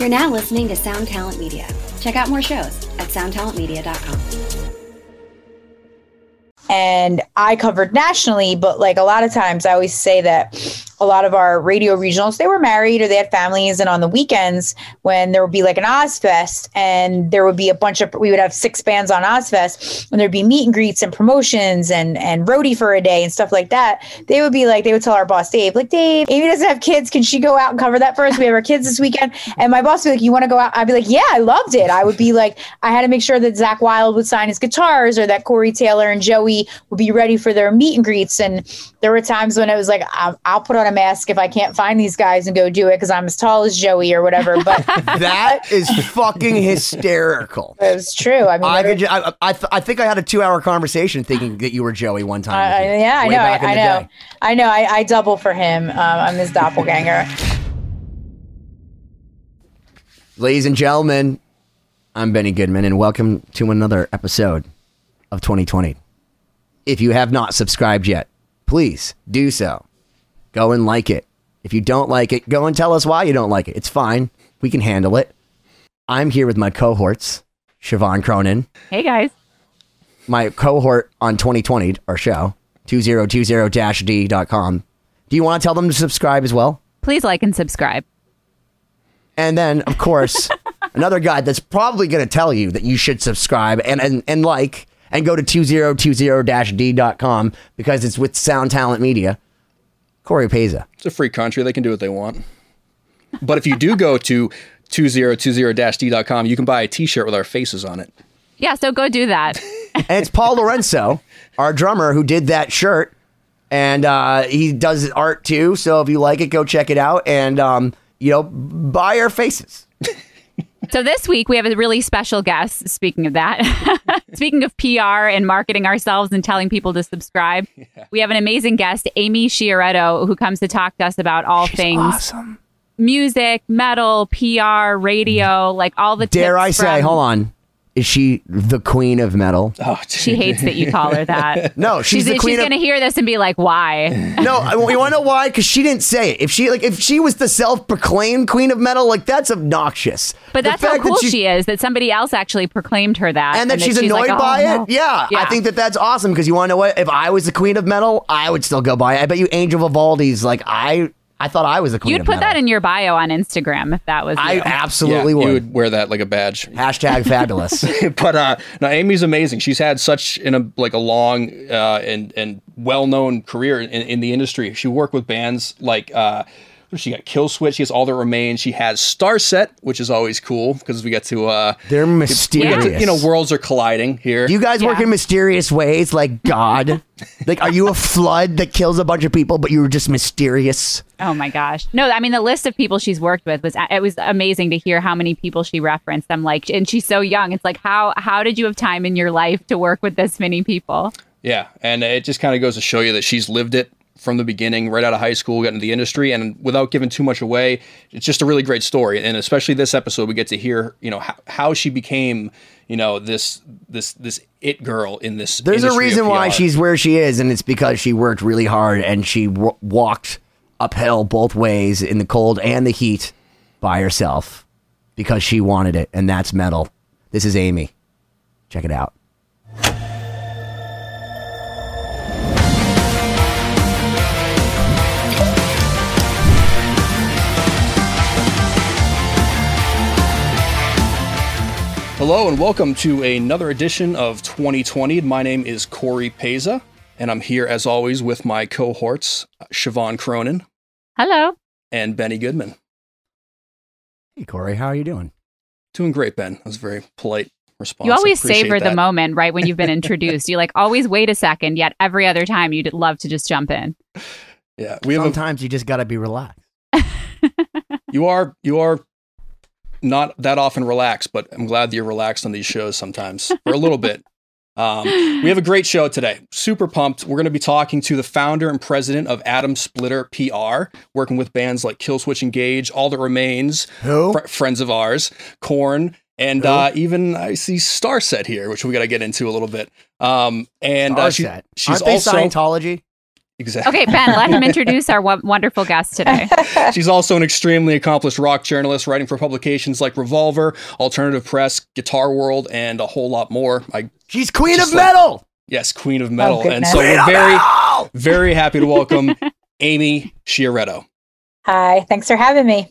You're now listening to Sound Talent Media. Check out more shows at soundtalentmedia.com and I covered nationally, but like a lot of times I always say that a lot of our radio regionals, they were married or they had families. And on the weekends, when there would be like an Ozzfest and there would be a bunch of, we would have six bands on Ozzfest and there'd be meet and greets and promotions and, and roadie for a day and stuff like that. They would be like, they would tell our boss, Dave, like, Dave, Amy doesn't have kids. Can she go out and cover that first? We have our kids this weekend. And my boss would be like, you want to go out? I'd be like, yeah, I loved it. I would be like, I had to make sure that Zakk Wylde would sign his guitars or that Corey Taylor and Joey would be ready for their meet and greets. And there were times when it was like, I'll, I'll put on a mask if I can't find these guys and go do it because I'm as tall as Joey or whatever. But that is fucking hysterical. It's true. I mean, I, could, I, I, th- I, think I had a two hour conversation thinking that you were Joey one time. Uh, yeah, I know. I, I know. I know. I, I double for him. Um, I'm his doppelganger. Ladies and gentlemen, I'm Benny Goodman, and welcome to another episode of 2020. If you have not subscribed yet, please do so. Go and like it. If you don't like it, go and tell us why you don't like it. It's fine. We can handle it. I'm here with my cohorts, Siobhan Cronin. Hey, guys. My cohort on 2020, our show, 2020-d.com. Do you want to tell them to subscribe as well? Please like and subscribe. And then, of course, another guy that's probably going to tell you that you should subscribe and, and, and like and go to 2020-d.com because it's with Sound Talent Media. Corey Peza. It's a free country. They can do what they want. But if you do go to 2020-d.com, you can buy a t-shirt with our faces on it. Yeah, so go do that. and it's Paul Lorenzo, our drummer, who did that shirt. And uh, he does art too. So if you like it, go check it out. And, um, you know, buy our faces. So this week we have a really special guest. Speaking of that, speaking of PR and marketing ourselves and telling people to subscribe, yeah. we have an amazing guest, Amy Sciarretto, who comes to talk to us about all She's things awesome. music, metal, PR, radio, like all the. Dare I say? From- hold on. Is she the queen of metal? Oh, she hates that you call her that. no, she's, she's the queen. She's gonna hear this and be like, "Why?" no, you want to know why? Because she didn't say it. If she like, if she was the self-proclaimed queen of metal, like that's obnoxious. But the that's how cool she is. That somebody else actually proclaimed her that, and that and she's that annoyed like, by oh, it. Yeah, yeah, I think that that's awesome. Because you want to know what? If I was the queen of metal, I would still go by it. I bet you Angel Vivaldi's like I I thought I was a queen. You'd put that in your bio on Instagram if that was. I you. absolutely yeah, would. You would wear that like a badge. Hashtag fabulous. but uh, no, Amy's amazing. She's had such in a like a long uh, and and well known career in, in the industry. She worked with bands like. Uh, she got Killswitch. She has All That Remains. She has Starset, which is always cool because we get to. Uh, They're mysterious. To, you know, worlds are colliding here. Do you guys Yeah. work in mysterious ways, like God? like, are you a flood that kills a bunch of people, but you were just mysterious? Oh my gosh. No, I mean the list of people she's worked with was it was amazing to hear how many people she referenced. I'm like and she's so young. It's like how how did you have time in your life to work with this many people? Yeah, and it just kind of goes to show you that she's lived it from the beginning, right out of high school, got into the industry, and without giving too much away, it's just a really great story. And especially this episode, we get to hear, you know, how, how she became, you know, this this this it girl in this. There's a reason why she's where she is, and it's because she worked really hard and she w- walked uphill both ways in the cold and the heat by herself because she wanted it, and that's metal. This is Amy. Check it out. Hello and welcome to another edition of 2020. My name is Corey Peza, and I'm here as always with my cohorts, Siobhan Cronin Hello. and Benny Goodman. Hey, Corey, how are you doing? Doing great, Ben. That was a very polite response. You always appreciate savor the moment right when you've been introduced. you like always wait a second, yet every other time you'd love to just jump in. Yeah, we have a, Sometimes you just got to be relaxed. you are you are not that often relaxed, but I'm glad that you're relaxed on these shows sometimes for a little bit. Um, we have a great show today. Super pumped. We're going to be talking to the founder and president of Atom Splitter PR, working with bands like Killswitch Engage, All That Remains, Who? fr- friends of ours, Korn, and uh, even I see Starset here, which we got to get into a little bit. Um, and uh, she- she's Aren't they also Scientology? Exactly. Okay, Ben, let him introduce our wonderful guest today. She's also an extremely accomplished rock journalist, writing for publications like Revolver, Alternative Press, Guitar World, and a whole lot more. I She's queen of like- metal. yes, Queen of Metal, oh, and so we're very, very happy to welcome Amy Sciarretto. Hi, thanks for having me.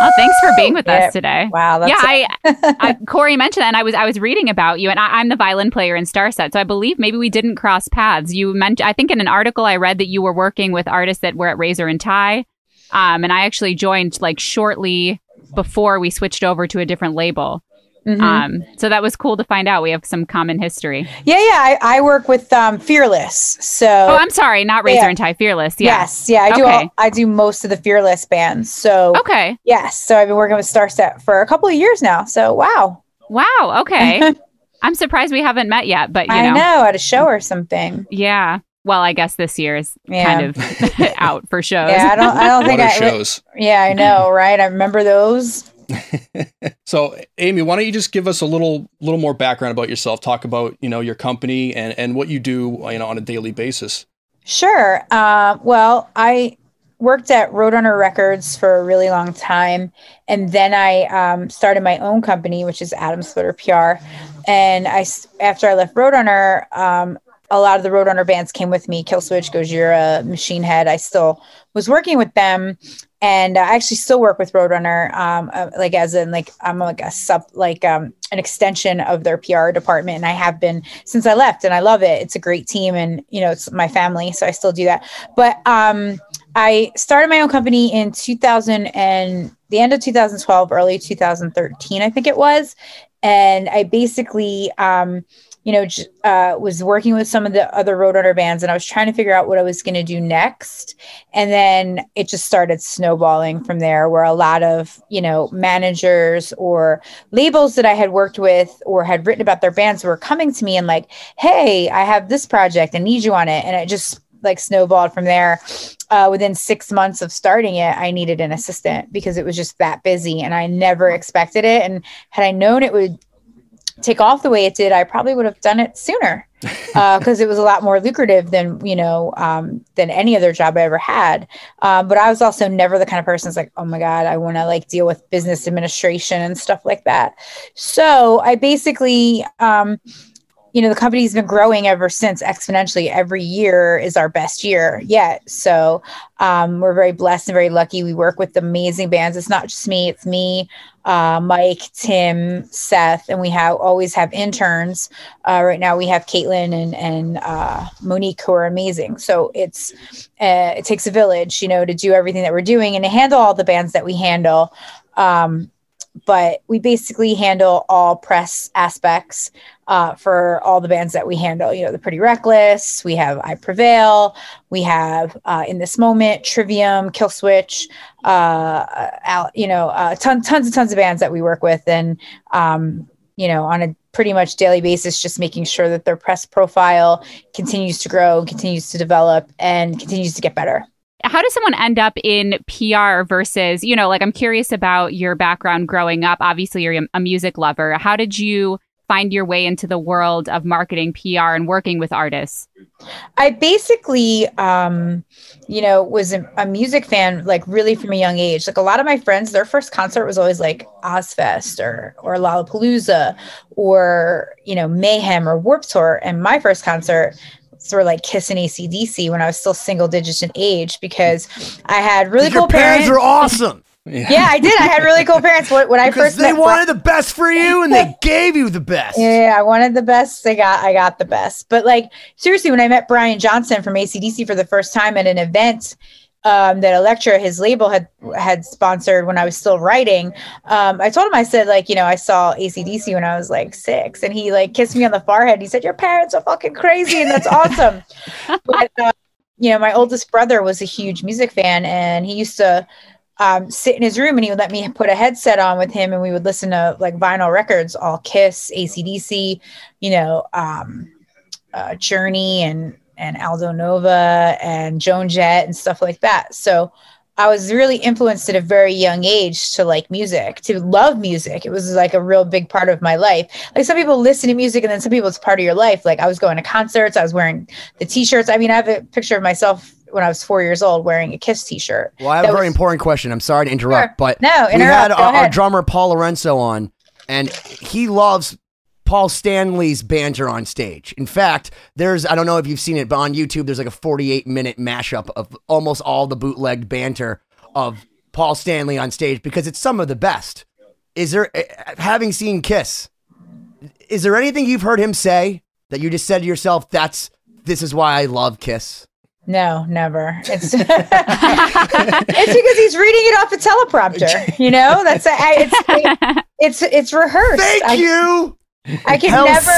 Oh, thanks for being with Yeah. us today. Wow, that's yeah, I, I Corey mentioned that, and I was I was reading about you, and I, I'm the violin player in Starset, so I believe maybe we didn't cross paths. You mentioned, I think, in an article I read that you were working with artists that were at Razor and Tie, um, and I actually joined like shortly before we switched over to a different label. Mhm. Um, so that was cool to find out. We have some common history. yeah, yeah. I, I work with um, Fearless. So Oh, I'm sorry, not Razor Yeah. and Tie, Fearless. Yeah. yes, yeah. I do. Okay. All, I do most of the Fearless bands. So Okay. yes, so I've been working with Starset for a couple of years now. So wow, Wow. Okay. I'm surprised we haven't met yet, but you know. I know, know at a show or something. yeah. Well, I guess this year is Yeah. kind of out for shows. Yeah, I don't. I don't think What I. shows? Yeah, I know, right? I remember those. So, Amy, why don't you just give us a little, little more background about yourself? Talk about you know your company and and what you do, you know, on a daily basis. Sure. Uh, well, I worked at Roadrunner Records for a really long time, and then I um, started my own company, which is Atom Splitter PR. And I, after I left Roadrunner, um, a lot of the Roadrunner bands came with me: Killswitch, Gojira, Machine Head. I still was working with them, and I actually still work with Roadrunner, um, uh, like as in like I'm like a sub, like um, an extension of their PR department, and I have been since I left, and I love it. It's a great team, and you know, it's my family, so I still do that. But um, I started my own company in 2000 and the end of 2012, early 2013, I think it was, and I basically. Um, you know, uh, was working with some of the other Roadrunner bands, and I was trying to figure out what I was going to do next. And then it just started snowballing from there, where a lot of, you know, managers or labels that I had worked with or had written about their bands were coming to me and like, hey, I have this project and need you on it. And it just like snowballed from there. Uh, within six months of starting it, I needed an assistant because it was just that busy and I never expected it. And had I known it would take off the way it did, I probably would have done it sooner because it was a lot more lucrative than you know um, than any other job I ever had. Um, but I was also never the kind of person that's like, oh my god, I want to like deal with business administration and stuff like that. So I basically. Um, you know the company's been growing ever since exponentially. Every year is our best year yet. So um, we're very blessed and very lucky. We work with amazing bands. It's not just me it's me uh, mike tim seth and we have always have interns. Uh, right now we have caitlin and, and uh, monique who are amazing. So it's uh, it takes a village you know to do everything that we're doing and to handle all the bands that we handle. Um, but we basically handle all press aspects uh, for all the bands that we handle. You know, the Pretty Reckless, we have I Prevail, we have uh, In This Moment, Trivium, Killswitch, uh, Al, you know, uh, ton, tons and tons of bands that we work with, and um, you know, on a pretty much daily basis, just making sure that their press profile continues to grow, continues to develop, and continues to get better. how does someone end up in PR versus, you know, like I'm curious about your background growing up. Obviously, you're a music lover. How did you find your way into the world of marketing, PR, and working with artists? I basically, um, you know, was a, a music fan like really from a young age. Like a lot of my friends, their first concert was always like Ozzfest or or Lollapalooza or you know Mayhem or Warp Tour. And my first concert were like Kiss and ACDC when I was still single digits in age because I had really Your cool parents parents. are awesome yeah, I did. I had really cool parents. When, when I because first they met Bri- wanted the best for you and they gave you the best. Yeah, I wanted the best. I got I got the best. But like seriously, when I met Brian Johnson from ACDC for the first time at an event um, that Elektra, his label, had had sponsored when I was still writing, um, I told him I said like you know I saw ACDC when I was like six, and he like kissed me on the forehead. He said your parents are fucking crazy, and that's awesome. but uh, you know, my oldest brother was a huge music fan, and he used to um, sit in his room and he would let me put a headset on with him and we would listen to like vinyl records, all Kiss, ACDC, you know, um, uh, Journey and and Aldo Nova and Joan Jett and stuff like that. So I was really influenced at a very young age to like music, to love music. It was like a real big part of my life. Like some people listen to music and then some people it's part of your life. Like I was going to concerts, I was wearing the t-shirts. I mean, I have a picture of myself when I was four years old wearing a Kiss t-shirt. Well, I have a very was- important question. I'm sorry to interrupt, Sure. but No, we had our, our drummer Paul Lorenzo on, and he loves Paul Stanley's banter on stage. In fact, there's I don't know if you've seen it, but on YouTube there's like a 48 minute mashup of almost all the bootlegged banter of Paul Stanley on stage because it's some of the best. Is there eh, having seen Kiss? Is there anything you've heard him say that you just said to yourself, "That's this is why I love Kiss"? No, never. It's it's because he's reading it off a teleprompter. You know, that's a, I- it's it's it's rehearsed. Thank I, you, I could never.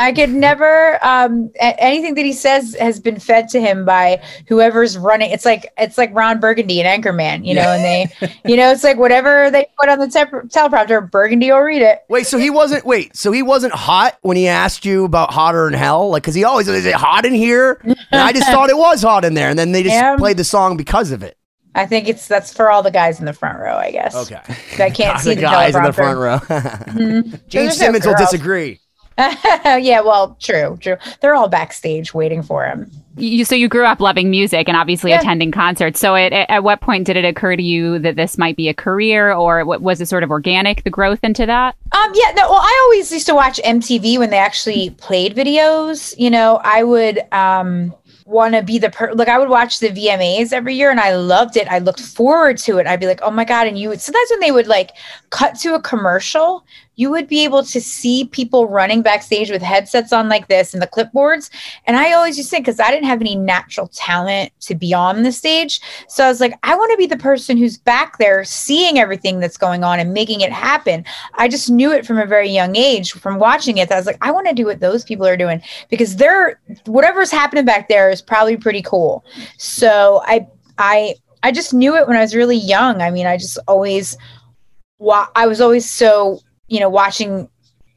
I could never. Um, anything that he says has been fed to him by whoever's running. It's like it's like Ron Burgundy and Anchorman. You know, and they, you know, it's like whatever they put on the tep- teleprompter, Burgundy will read it. Wait, so he wasn't wait, so he wasn't hot when he asked you about hotter in hell? Like cuz he always is it hot in here? And I just thought it was hot in there and then they just Yeah. played the song because of it. I think it's that's for all the guys in the front row. I guess. Okay. That can't see the guys in the front row. There's no Simmons will disagree. yeah, well, true, true. They're all backstage waiting for him. You, so you grew up loving music and obviously Yeah. attending concerts. So it, at what point did it occur to you that this might be a career, or what, was it sort of organic the growth into that? Um, yeah, no, well, I always used to watch MTV when they actually played videos. You know, I would um want to be the per like I would watch the VMAs every year and I loved it. I looked forward to it. I'd be like, oh my God. And you would sometimes when they would like cut to a commercial, you would be able to see people running backstage with headsets on like this and the clipboards. And I always used to think because I didn't have any natural talent to be on the stage. So I was like, I want to be the person who's back there seeing everything that's going on and making it happen. I just knew it from a very young age from watching it. I was like, I want to do what those people are doing because they're whatever's happening back there is probably pretty cool. So I I I just knew it when I was really young. I mean, I just always wa- I was always so, you know, watching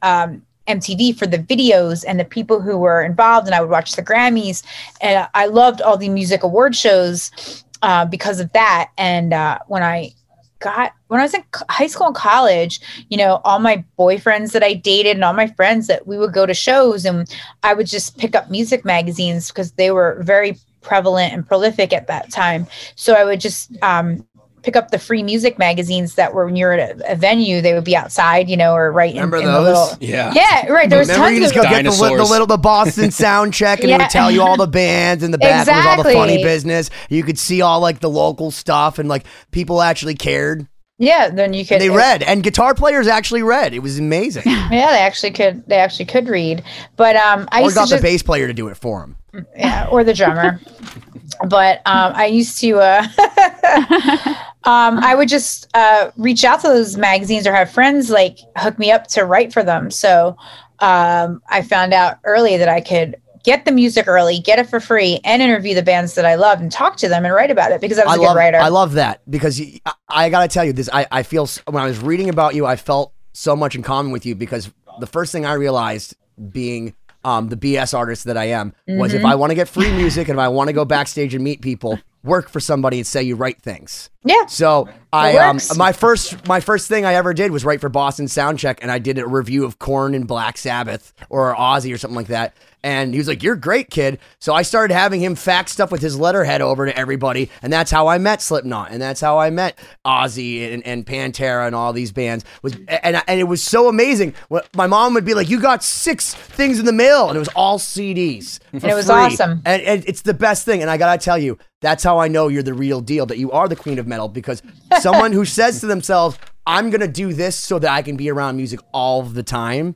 um MTV for the videos and the people who were involved and I would watch the Grammys and I loved all the music award shows uh, because of that and uh, when I got when I was in high school and college, you know, all my boyfriends that I dated and all my friends that we would go to shows and I would just pick up music magazines because they were very prevalent and prolific at that time. So I would just um, pick up the free music magazines that were when you're at a, a venue, they would be outside, you know, or right in, Remember in the those? little. Yeah. Yeah, right. There was Remember tons you just of go get the, the little the Boston sound check and it would tell you all the bands and the back was all the funny business. You could see all like the local stuff and like people actually cared. Yeah, then you could. And they read and guitar players actually read. It was amazing. Yeah, they actually could. They actually could read. But um, I or used got to the just, bass player to do it for him. yeah, or the drummer. but um, I used to. Uh, um, I would just uh, reach out to those magazines or have friends like hook me up to write for them. So um, I found out early that I could get the music early, get it for free, and interview the bands that I loved and talk to them and write about it because I was I a good love, writer. I love that because I gotta tell you this. I, I feel when I was reading about you, I felt so much in common with you because the first thing I realized being um, the BS artist that I am was Mm-hmm. if I want to get free music and if I want to go backstage and meet people, work for somebody and say you write things. yeah. So I um, my first my first thing I ever did was write for Boston Soundcheck, and I did a review of Korn and Black Sabbath or Ozzy or something like that. And he was like, "You're great, kid." So I started having him fax stuff with his letterhead over to everybody, and that's how I met Slipknot, and that's how I met Ozzy and, and Pantera and all these bands. Was and and it was so amazing. My mom would be like, "You got six things in the mail," and it was all CDs. for it was free. awesome. And, and it's the best thing. And I gotta tell you, that's how I know you're the real deal. That you are the queen of metal because someone who says to themselves, "I'm gonna do this so that I can be around music all the time,"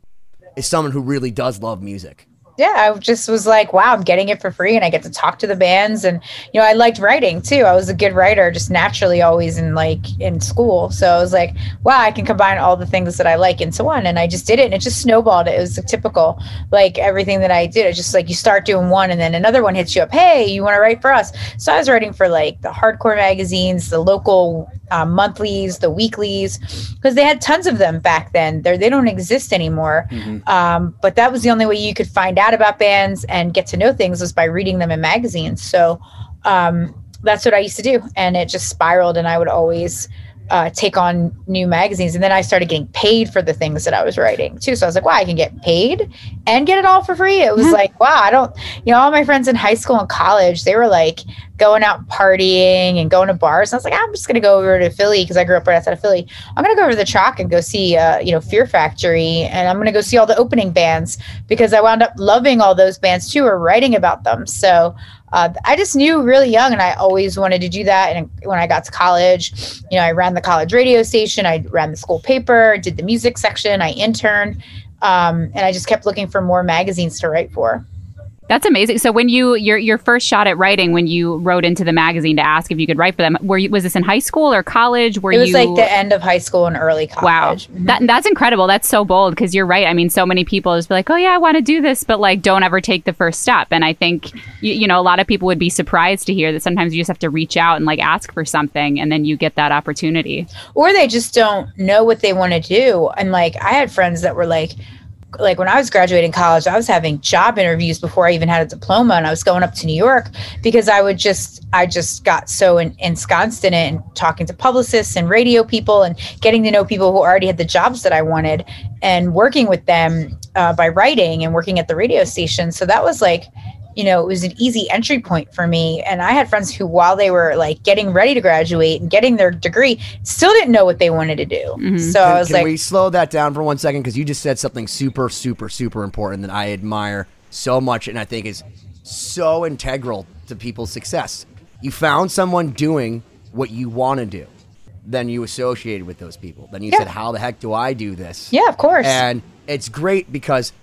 is someone who really does love music. Yeah, I just was like, wow, I'm getting it for free and I get to talk to the bands. And, you know, I liked writing too. I was a good writer, just naturally always in like in school. So I was like, wow, I can combine all the things that I like into one. And I just did it and it just snowballed. It was typical, like everything that I did. It's just like you start doing one and then another one hits you up. Hey, you want to write for us? So I was writing for like the hardcore magazines, the local um, monthlies, the weeklies, because they had tons of them back then. They're, they don't exist anymore. Um, but that was the only way you could find out about bands and get to know things was by reading them in magazines. So um, that's what I used to do. And it just spiraled and I would always uh, take on new magazines. And then I started getting paid for the things that I was writing too. So I was like, wow, I can get paid and get it all for free. It was like, wow, I don't, you know, all my friends in high school and college, they were like going out partying and going to bars. And I was like, I'm just going to go over to Philly because I grew up right outside of Philly. I'm going to go over to the Troc and go see, uh, you know, Fear Factory. And I'm going to go see all the opening bands because I wound up loving all those bands too or writing about them. So, uh, I just knew really young, and I always wanted to do that. And when I got to college, you know, I ran the college radio station, I ran the school paper, did the music section, I interned, um, and I just kept looking for more magazines to write for. That's amazing. So when you your your first shot at writing, when you wrote into the magazine to ask if you could write for them, were you was this in high school or college? Were it was you like the end of high school and early college. Wow, that that's incredible. That's so bold because you're right. I mean, so many people just be like, oh yeah, I want to do this, but like don't ever take the first step. And I think you, you know a lot of people would be surprised to hear that sometimes you just have to reach out and like ask for something, and then you get that opportunity. Or they just don't know what they want to do. And like I had friends that were like like when I was graduating college, I was having job interviews before I even had a diploma, and I was going up to New York because I would just, I just got so in, ensconced in it and talking to publicists and radio people and getting to know people who already had the jobs that I wanted and working with them uh, by writing and working at the radio station. So that was like, you know, it was an easy entry point for me. And I had friends who, while they were like getting ready to graduate and getting their degree, still didn't know what they wanted to do. Mm-hmm. So can, I was like, can like, we slow that down for one second? Because you just said something super, super, super important that I admire so much and I think is so integral to people's success. You found someone doing what you want to do. Then you associated with those people. Then you Yeah. said, How the heck do I do this? yeah, of course. And it's great because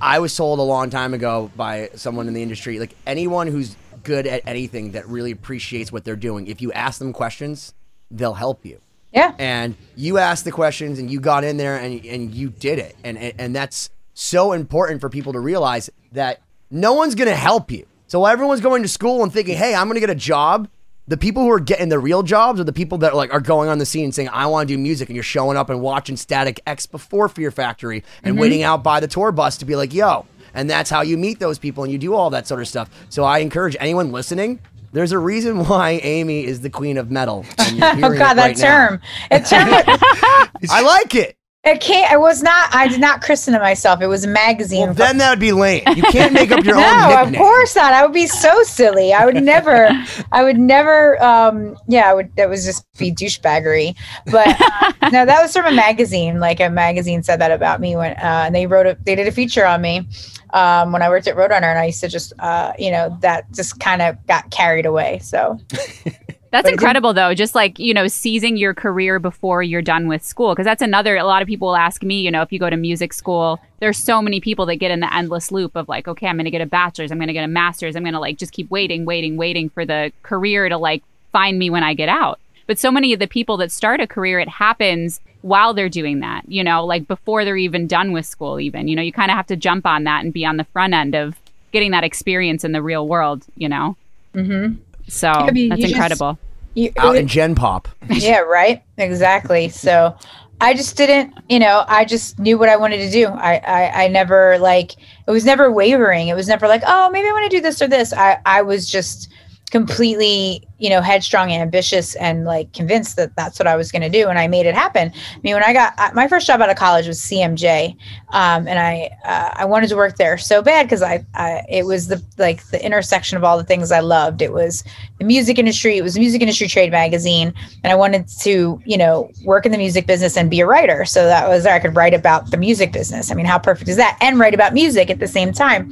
I was told a long time ago by someone in the industry, like anyone who's good at anything that really appreciates what they're doing, if you ask them questions, they'll help you. yeah. And you asked the questions and you got in there and, and you did it. And, and, and that's so important for people to realize that no one's going to help you. So everyone's going to school and thinking, hey, I'm going to get a job. The people who are getting the real jobs are the people that like are going on the scene and saying, I want to do music. And you're showing up and watching Static X before Fear Factory and mm-hmm. waiting out by the tour bus to be like, yo. And that's how you meet those people and you do all that sort of stuff. So I encourage anyone listening, there's a reason why Amy is the queen of metal. Oh God, that now. term. It term. I like it. It can't. I was not. I did not christen it myself. It was a magazine. Well, then that would be lame. You can't make up your own no, of course not. I would be so silly. I would never. I would never. Um, yeah, I would. That was just be douchebaggery. But uh, no, that was from a magazine. Like a magazine said that about me when, uh, and they wrote a. They did a feature on me um, when I worked at Roadrunner, and I used to just, uh, you know, that just kind of got carried away. So That's But incredible, though. Just like, you know, seizing your career before you're done with school. Because that's another, a lot of people will ask me, you know, if you go to music school, there's so many people that get in the endless loop of like, okay, I'm going to get a bachelor's, I'm going to get a master's, I'm going to like just keep waiting, waiting, waiting for the career to like find me when I get out. But so many of the people that start a career, it happens while they're doing that, you know, like before they're even done with school, even. You know, you kind of have to jump on that and be on the front end of getting that experience in the real world, you know? Mhm. So I mean, that's you just- incredible. you, Out in Gen Pop. yeah, right. Exactly. So I just didn't, you know, I just knew what I wanted to do. I, I, I never like, it was never wavering. It was never like, oh, maybe I want to do this or this. I, I was just completely, you know, headstrong, ambitious, and like convinced that that's what I was going to do. And I made it happen. I mean, when I got my first job out of college was CMJ, um, and I uh, I wanted to work there so bad because I, I it was the like the intersection of all the things I loved. It was the music industry. It was music industry trade magazine, and I wanted to you know work in the music business and be a writer. So that was I could write about the music business. I mean, how perfect is that? And write about music at the same time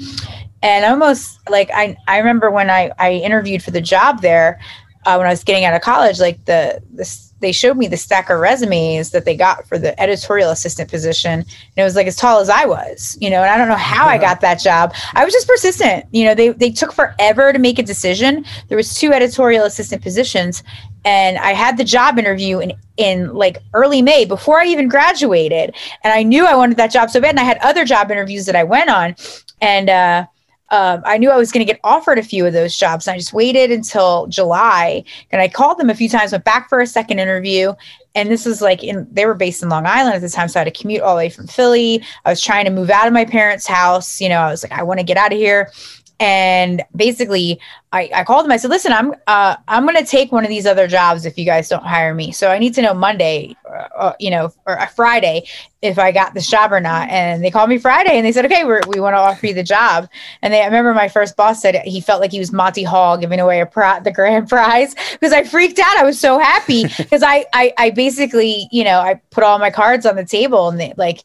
and almost like I, I remember when I, I interviewed for the job there uh, when I was getting out of college, like the, the they showed me the stack of resumes that they got for the editorial assistant position, and it was like as tall as I was, you know. And I don't know how I got that job. I was just persistent, you know. They they took forever to make a decision. There was two editorial assistant positions, and I had the job interview in in like early May before I even graduated, and I knew I wanted that job so bad. And I had other job interviews that I went on, and uh, um, I knew I was going to get offered a few of those jobs. And I just waited until July, and I called them a few times. Went back for a second interview, and this was like in they were based in Long Island at the time, so I had to commute all the way from Philly. I was trying to move out of my parents' house. You know, I was like, I want to get out of here. And basically I, I called him i said listen i'm uh, i'm going to take one of these other jobs if you guys don't hire me. So i need to know monday uh, uh you know or a friday if i got this job or not. And they called me friday and they said okay we're, we want to offer you the job. And they, i remember my first boss said he felt like he was monty hall giving away a the grand prize because i freaked out. I was so happy because I, I i basically you know i put all my cards on the table and they like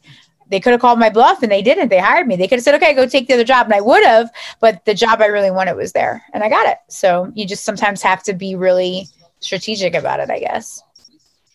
they could have called my bluff and they didn't. They hired me. They could have said, okay, go take the other job. And I would have, but the job I really wanted was there and I got it. So you just sometimes have to be really strategic about it, I guess.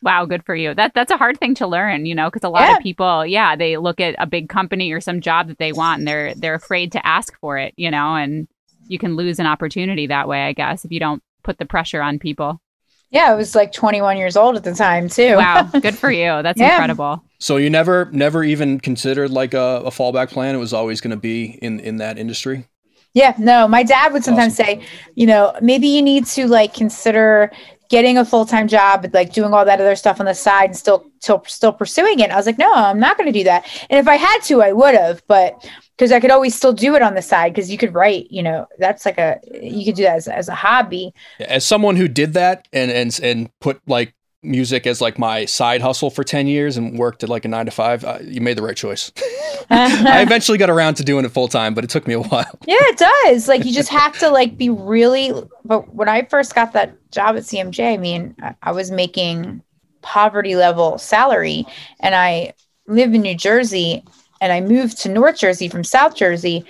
Wow, good for you. That that's a hard thing to learn, you know, because a lot yeah. of people, yeah, they look at a big company or some job that they want and they're they're afraid to ask for it, you know, and you can lose an opportunity that way, I guess, if you don't put the pressure on people. Yeah, I was like 21 years old at the time too. wow, good for you. That's yeah. incredible. So you never, never even considered like a, a fallback plan. It was always going to be in in that industry. Yeah, no. My dad would sometimes awesome. say, you know, maybe you need to like consider getting a full time job, like doing all that other stuff on the side and still still still pursuing it. I was like, no, I'm not going to do that. And if I had to, I would have, but because I could always still do it on the side because you could write, you know, that's like a you could do that as, as a hobby. As someone who did that and and and put like music as like my side hustle for 10 years and worked at like a 9 to 5, uh, you made the right choice. I eventually got around to doing it full time, but it took me a while. Yeah, it does. Like you just have to like be really but when I first got that job at CMJ, I mean, I was making poverty level salary and I live in New Jersey and I moved to North Jersey from South Jersey,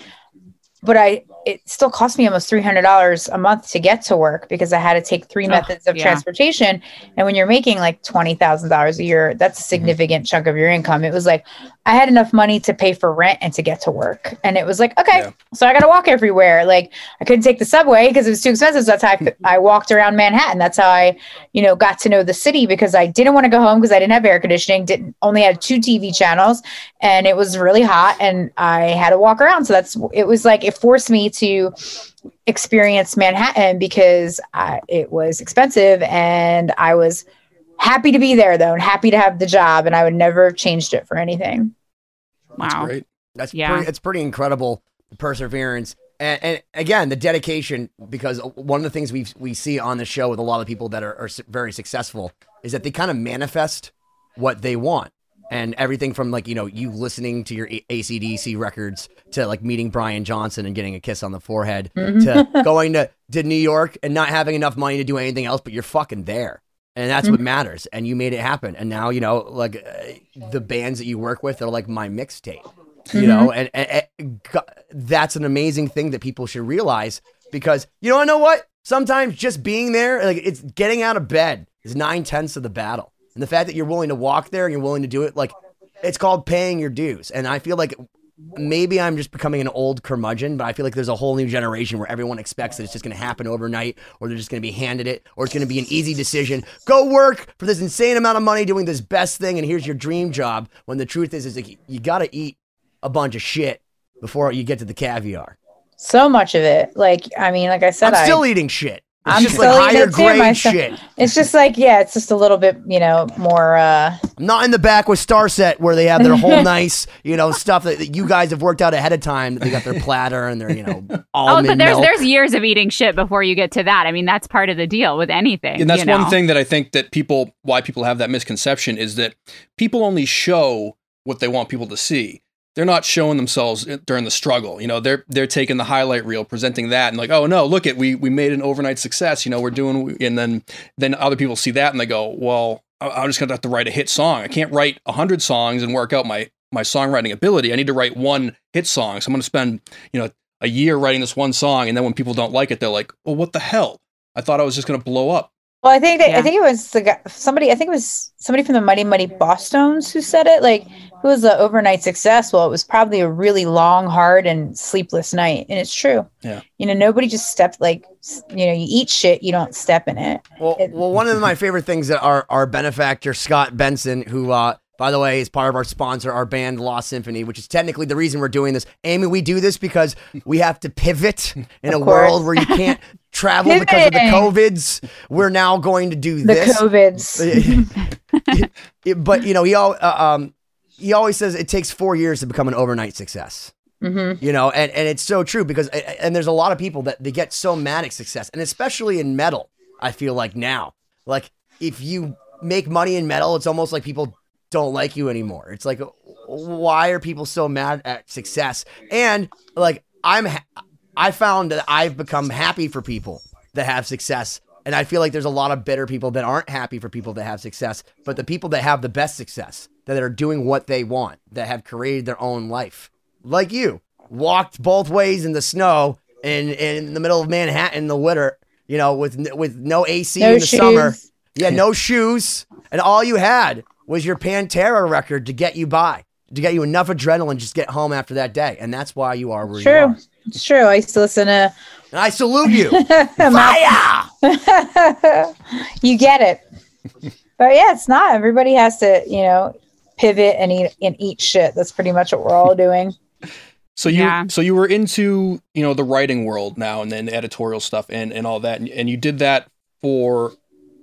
but I it still cost me almost three hundred dollars a month to get to work because I had to take three oh, methods of yeah. transportation. And when you're making like twenty thousand dollars a year, that's a mm-hmm. significant mm-hmm. chunk of your income. It was like I had enough money to pay for rent and to get to work. And it was like, okay, yeah. so I got to walk everywhere. Like I couldn't take the subway because it was too expensive. So that's how I, I walked around Manhattan. That's how I, you know, got to know the city because I didn't want to go home because I didn't have air conditioning, didn't only had two TV channels and it was really hot and I had to walk around. So that's, it was like, it forced me to experience Manhattan because I, it was expensive and I was happy to be there though and happy to have the job and I would never have changed it for anything. Wow. That's great. That's yeah. pretty, it's pretty incredible perseverance. And, and, again, the dedication, because one of the things we we see on the show with a lot of people that are, are very successful is that they kind of manifest what they want. And everything from like, you know, you listening to your ACDC records to like meeting Brian Johnson and getting a kiss on the forehead mm-hmm. to going to, to New York and not having enough money to do anything else, but you're fucking there and that's mm-hmm. what matters. And you made it happen. And now you know, like uh, the bands that you work with are like my mixtape. Mm-hmm. You know, and, and, and that's an amazing thing that people should realize because you know, I know what. Sometimes just being there, like it's getting out of bed, is nine tenths of the battle. And the fact that you're willing to walk there and you're willing to do it, like it's called paying your dues. And I feel like maybe I'm just becoming an old curmudgeon, but I feel like there's a whole new generation where everyone expects that it's just going to happen overnight, or they're just going to be handed it, or it's going to be an easy decision. Go work for this insane amount of money doing this best thing, and here's your dream job. When the truth is, is like you got to eat a bunch of shit before you get to the caviar. So much of it, like I mean, like I said, I'm still I, eating shit. It's I'm just like higher grade shit. It's just like, yeah, it's just a little bit, you know, more uh not in the back with Starset where they have their whole nice, you know, stuff that, that, you guys have worked out ahead of time. They got their platter and their, you know, Oh, but there's milk. there's years of eating shit before you get to that. I mean, that's part of the deal with anything. And that's you know? one thing that I think that people why people have that misconception is that people only show what they want people to see they're not showing themselves during the struggle. You know, they're they're taking the highlight reel, presenting that, and like, oh no, look at we we made an overnight success. You know, we're doing, and then then other people see that and they go, well, I'm just gonna have to write a hit song. I can't write a hundred songs and work out my my songwriting ability. I need to write one hit song. So I'm gonna spend you know a year writing this one song, and then when people don't like it, they're like, well, what the hell? I thought I was just gonna blow up. Well, I think that, yeah. I think it was the guy, somebody. I think it was somebody from the Mighty Mighty Bosstones who said it. Like, it was an overnight success. Well, it was probably a really long, hard, and sleepless night, and it's true. Yeah. You know, nobody just stepped like, you know, you eat shit, you don't step in it. Well, it, well, one of my favorite things that our our benefactor Scott Benson, who uh, by the way, is part of our sponsor, our band Lost Symphony, which is technically the reason we're doing this. Amy, we do this because we have to pivot in a world where you can't travel because of the COVIDs. We're now going to do the this. COVIDs. but you know, he all uh, um, he always says it takes four years to become an overnight success. Mm-hmm. You know, and, and it's so true because and there's a lot of people that they get so mad at success, and especially in metal, I feel like now, like if you make money in metal, it's almost like people don't like you anymore. It's like why are people so mad at success? And like I'm, ha- I found that I've become happy for people that have success. And I feel like there's a lot of bitter people that aren't happy for people that have success, but the people that have the best success, that are doing what they want, that have created their own life, like you, walked both ways in the snow in in the middle of Manhattan in the winter, you know, with with no AC No in the shoes. summer. Yeah, no shoes, and all you had was your Pantera record to get you by, to get you enough adrenaline, just get home after that day, and that's why you are where you are. It's true. I used to listen to And I salute you. Fire! you get it. but yeah, it's not. Everybody has to, you know, pivot and eat and eat shit. That's pretty much what we're all doing. So you Yeah. so you were into you know the writing world now and then the editorial stuff and and all that and, and you did that for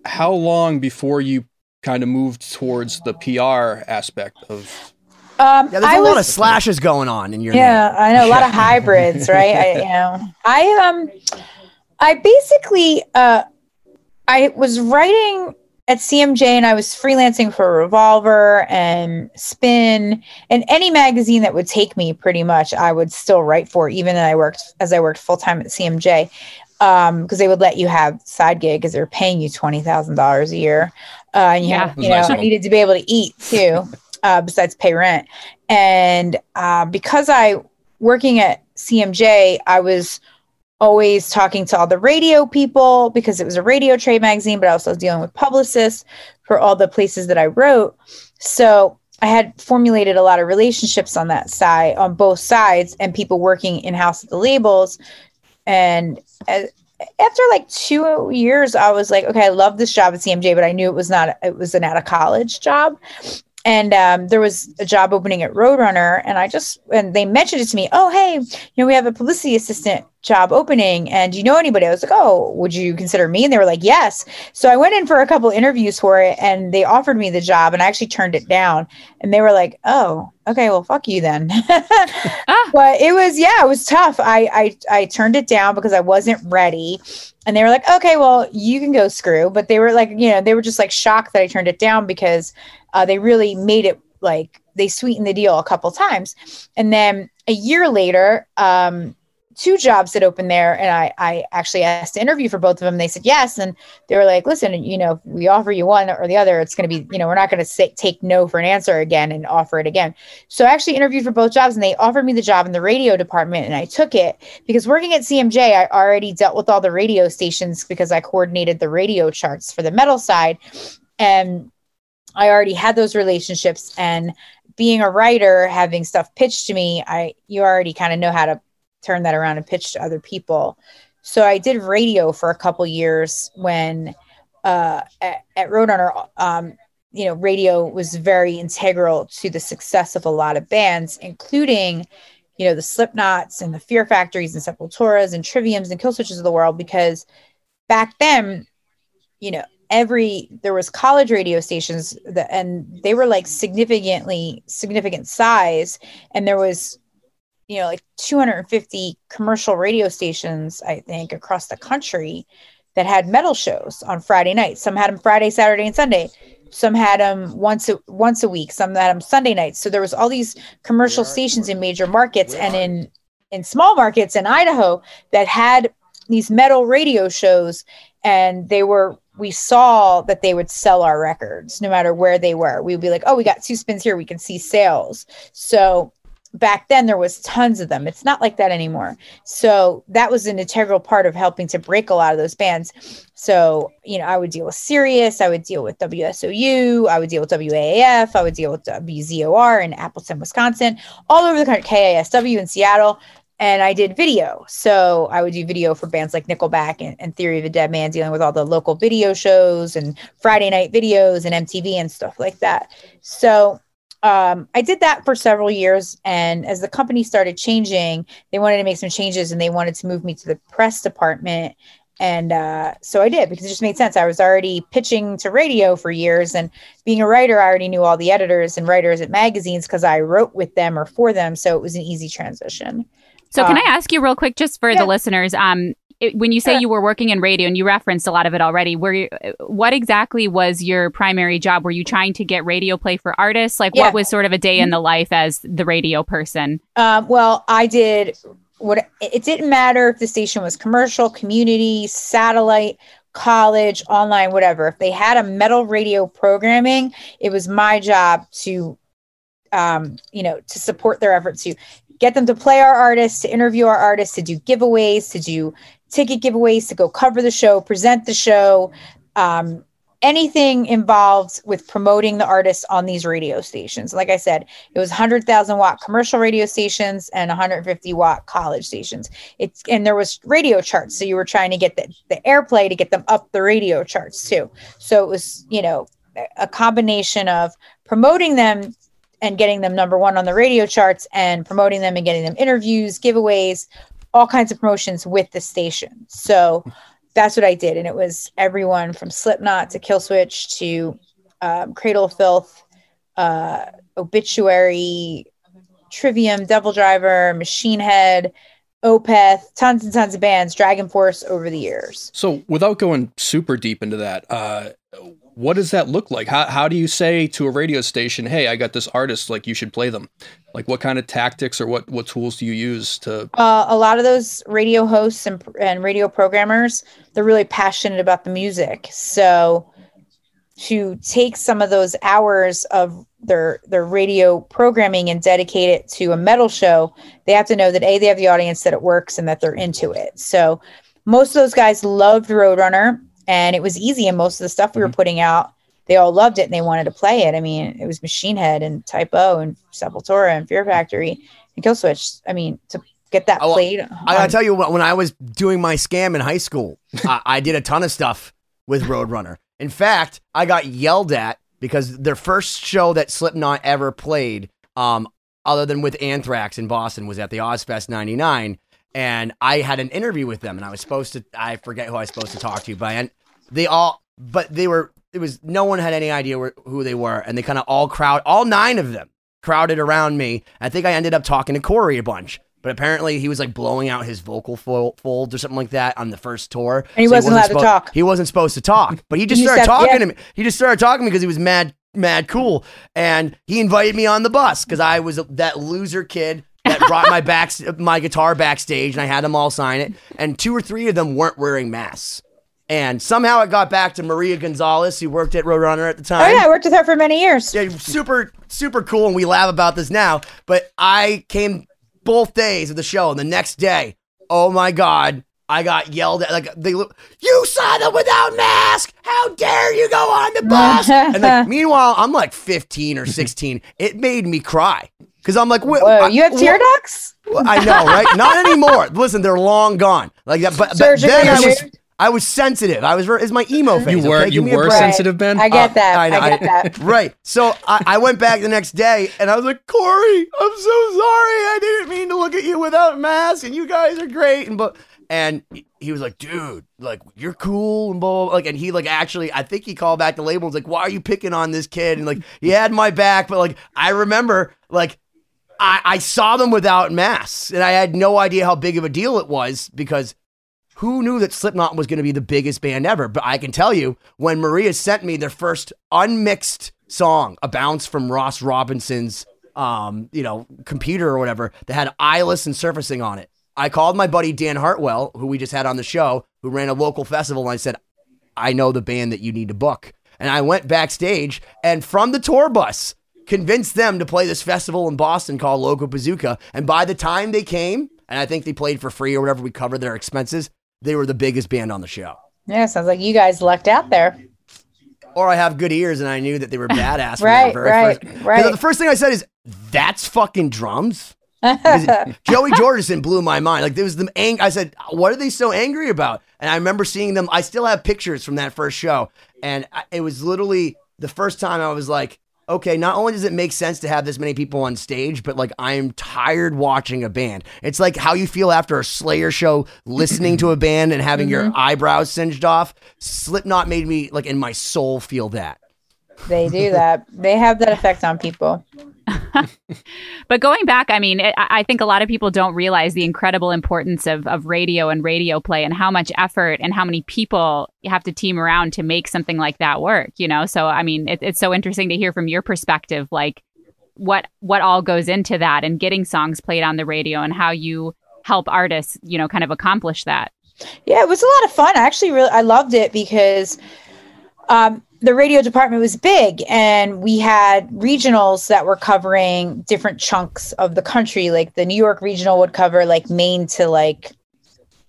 how long before you kind of moved towards the PR aspect of Um, Yeah, there's I a lot of slashes going on in your yeah, name. I know a lot of hybrids, right? I, you know, I um, I basically uh, I was writing at CMJ and I was freelancing for Revolver and Spin and any magazine that would take me. Pretty much, I would still write for, even though I worked as I worked full time at CMJ, because um, they would let you have side gig because they're paying you twenty thousand dollars a year. Uh, and you, Yeah. have, you know, nice I needed to be able to eat too, uh, besides pay rent. And uh, because I working at CMJ, I was always talking to all the radio people because it was a radio trade magazine, but I also was dealing with publicists for all the places that I wrote. So I had formulated a lot of relationships on that side, on both sides, and people working in house at the labels. And as, after like two years, I was like, okay, I love this job at CMJ, but I knew it was not, it was an out of college job. And um, there was a job opening at Roadrunner, and I just and they mentioned it to me. Oh, hey, you know, we have a publicity assistant job opening, and do you know anybody? I was like, oh, would you consider me? And they were like, yes. So I went in for a couple interviews for it, and they offered me the job, and I actually turned it down. And they were like, oh, okay, well, fuck you then. But it was yeah, it was tough. I I I turned it down because I wasn't ready. And they were like, okay, well, you can go screw. But they were like, you know, they were just like shocked that I turned it down because uh, they really made it like they sweetened the deal a couple times. And then a year later, um, two jobs that opened there, and I I actually asked to interview for both of them. They said yes, and they were like, listen, you know, if we offer you one or the other, it's going to be, you know, we're not going to take no for an answer again and offer it again. So I actually interviewed for both jobs, and they offered me the job in the radio department, and I took it because working at CMJ, I already dealt with all the radio stations because I coordinated the radio charts for the metal side, and I already had those relationships. And being a writer, having stuff pitched to me, I you already kind of know how to turn that around and pitch to other people. So I did radio for a couple years when uh, at, at Roadrunner. Um, you know, radio was very integral to the success of a lot of bands, including, you know, the Slipknots and the Fear Factories and Sepulturas and Triviums and Killswitches of the world. Because back then, you know, every there was college radio stations that, and they were like significantly significant size, and there was, you know, like 250 commercial radio stations, I think, across the country that had metal shows on Friday nights. Some had them Friday, Saturday, and Sunday. Some had them once a, once a week. Some had them Sunday nights. So there was all these commercial stations in major markets and in in small markets in Idaho that had these metal radio shows, and they were we saw that they would sell our records no matter where they were. We would be like, oh, we got two spins here. We can see sales. So back then there was tons of them. It's not like that anymore. So that was an integral part of helping to break a lot of those bands. So, you know, I would deal with Sirius, I would deal with WSOU, I would deal with WAAF, I would deal with WZOR in Appleton, Wisconsin, all over the country, KISW in Seattle. And I did video. So I would do video for bands like Nickelback and, and Theory of a Dead Man, dealing with all the local video shows and Friday night videos and MTV and stuff like that. So um, I did that for several years. And as the company started changing, they wanted to make some changes and they wanted to move me to the press department. And uh, so I did because it just made sense. I was already pitching to radio for years, and being a writer, I already knew all the editors and writers at magazines because I wrote with them or for them. So it was an easy transition. So, can Um, I ask you real quick, just for yeah. the listeners? Um, it, when you say you were working in radio, and you referenced a lot of it already, were you, what exactly was your primary job? Were you trying to get radio play for artists? Like, Yeah. what was sort of a day in the life as the radio person? Um, well, I did what it didn't matter if the station was commercial, community, satellite, college, online, whatever. If they had a metal radio programming, it was my job to, um, you know, to support their efforts to get them to play our artists, to interview our artists, to do giveaways, to do ticket giveaways, to go cover the show, present the show. Um, anything involved with promoting the artists on these radio stations. Like I said, it was 100,000 watt commercial radio stations and 150 watt college stations. It's and there was radio charts, so you were trying to get the, the airplay to get them up the radio charts too. So it was you know a- a combination of promoting them and getting them number one on the radio charts and promoting them and getting them interviews, giveaways, all kinds of promotions with the station. So that's what I did, and it was everyone from Slipknot to Killswitch to um, Cradle of Filth, uh, Obituary, Trivium, DevilDriver, Machine Head, Opeth, tons and tons of bands, DragonForce over the years. So, without going super deep into that, uh, what does that look like? How, how do you say to a radio station, "Hey, I got this artist. Like, you should play them"? Like, what kind of tactics or what what tools do you use to? Uh, a lot of those radio hosts and, and radio programmers, they're really passionate about the music. So to take some of those hours of their their radio programming and dedicate it to a metal show, they have to know that a they have the audience that it works and that they're into it. So most of those guys loved Roadrunner, and it was easy. And most of the stuff we were putting out, they all loved it and they wanted to play it. I mean, it was Machine Head and Type O and Sepultura and Fear Factory and Killswitch. I mean, to get that Oh, played. I gotta tell you, what, when I was doing my scam in high school, I, I did a ton of stuff with Roadrunner. In fact, I got yelled at because their first show that Slipknot ever played, um, other than with Anthrax in Boston, was at the Ozzfest '99, and I had an interview with them, and I was supposed to, I forget who I was supposed to talk to, but I, they all, but they were, it was no one had any idea where, who they were, and they kind of all crowd, all nine of them crowded around me. I think I ended up talking to Corey a bunch. But apparently he was like blowing out his vocal fol- folds or something like that on the first tour. And he wasn't allowed to talk. He wasn't supposed to talk, but he just You started talking yeah. to me. He just started talking to me because he was mad, mad cool, and he invited me on the bus because I was that loser kid that brought my back my guitar backstage, and I had them all sign it. And two or three of them weren't wearing masks. And somehow it got back to Maria Gonzalez, who worked at Roadrunner at the time. Oh yeah, I worked with her for many years. Yeah, super, super cool, and we laugh about this now. But I came both days of the show, and the next day, oh my god, I got yelled at. Like they, you saw them without mask. How dare you go on the bus? and like, meanwhile, I'm like 15 or 16. It made me cry because I'm like, wait, Whoa, I- you have tear what- ducts? I know, right? Not anymore. Listen, they're long gone. Like that. But, but then I was. I was sensitive. I was. ver- It's my emo phase. You were okay? you Give me a were sensitive, Ben. I get uh, that. I, know, get that. Right. So I, I went back the next day and I was like, Corey, I'm so sorry. I didn't mean to look at you without a mask and you guys are great. And but and he- he was like, dude, like you're cool and blah, blah, blah. like and he like actually I think he called back the label and was like, Why are you picking on this kid? And like he had my back, but like I remember like I, I saw them without masks and I had no idea how big of a deal it was because who knew that Slipknot was going to be the biggest band ever? But I can tell you, when Maria sent me their first unmixed song, a bounce from Ross Robinson's, um, you know, computer or whatever, that had eyeless and surfacing on it. I called my buddy Dan Hartwell, who we just had on the show, who ran a local festival, and I said, I know the band that you need to book. And I went backstage and from the tour bus, convinced them to play this festival in Boston called Locobazooka. And by the time they came, and I think they played for free or whatever, we covered their expenses, they were the biggest band on the show. Yeah, sounds like you guys lucked out there. Or I have good ears and I knew that they were badass. Right, the right, first- right. The first thing I said is, that's fucking drums? Joey Jordison blew my mind. Like there was the ang- I said, "What are they so angry about?" And I remember seeing them. I still have pictures from that first show, and I, it was literally the first time I was like, okay, not only does it make sense to have this many people on stage, but like I'm tired watching a band. It's like how you feel after a Slayer show listening to a band and having your mm-hmm. eyebrows singed off. Slipknot made me like in my soul feel that. They do that. they have that effect on people. But going back, I mean, it, I think a lot of people don't realize the incredible importance of, of radio and radio play and how much effort and how many people you have to team around to make something like that work, you know? So, I mean, it, it's so interesting to hear from your perspective, like what, what all goes into that and getting songs played on the radio and how you help artists, you know, kind of accomplish that. Yeah, it was a lot of fun. I actually really I loved it because um, the radio department was big and we had regionals that were covering different chunks of the country. Like the New York regional would cover like Maine to like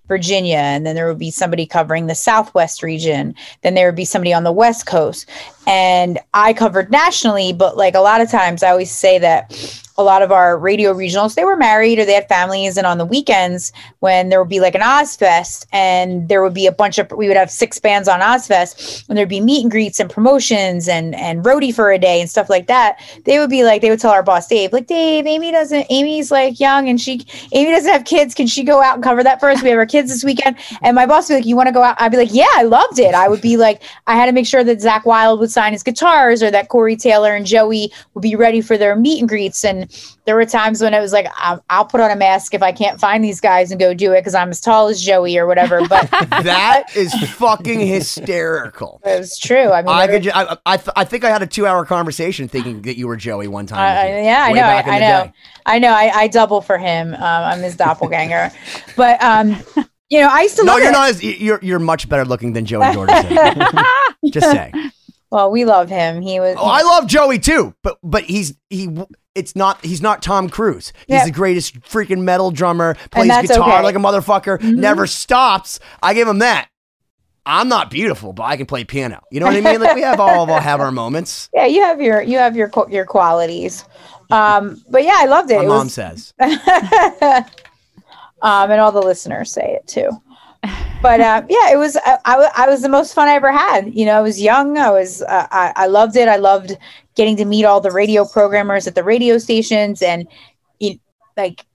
Virginia, and then there would be somebody covering the Southwest region. Then there would be somebody on the West Coast. And I covered nationally, but like a lot of times I always say that a lot of our radio regionals, they were married or they had families. And on the weekends, when there would be like an Ozzfest and there would be a bunch of, we would have six bands on Ozzfest and there'd be meet and greets and promotions and, and roadie for a day and stuff like that. They would be like, they would tell our boss, Dave, like, Dave, Amy doesn't, Amy's like young and she, Amy doesn't have kids. Can she go out and cover that first? We have our kids this weekend. And my boss would be like, you want to go out? I'd be like, yeah, I loved it. I would be like, I had to make sure that Zakk Wylde would sign his guitars or that Corey Taylor and Joey would be ready for their meet and greets. And there were times when it was like, I'll, I'll put on a mask if I can't find these guys and go do it because I'm as tall as Joey or whatever. But That is fucking hysterical. it was true. I mean, I could. I, I, th- I think I had a two-hour conversation thinking that you were Joey one time. You, yeah, I know. I, I know. I know. I, I double for him. Um, I'm his doppelganger. but um, you know, I used to No, love you're it. not. As, you're you're much better looking than Joey Jordison. Just say. Well, we love him. He was. Oh, I love Joey too, but but he's he. It's not. He's not Tom Cruise. He's Yeah. the greatest freaking metal drummer. Plays that's guitar okay. Mm-hmm. like a motherfucker. Never stops. I give him that. I'm not beautiful, but I can play piano. You know what I mean? Like we have all of our have our moments. yeah, you have your you have your qu- your qualities. Um, but yeah, I loved it. My it mom was, says. um, and all the listeners say it too. But uh, yeah, it was I, I, I was the most fun I ever had. You know, I was young. I was uh, I, I loved it. I loved getting to meet all the radio programmers at the radio stations and you, like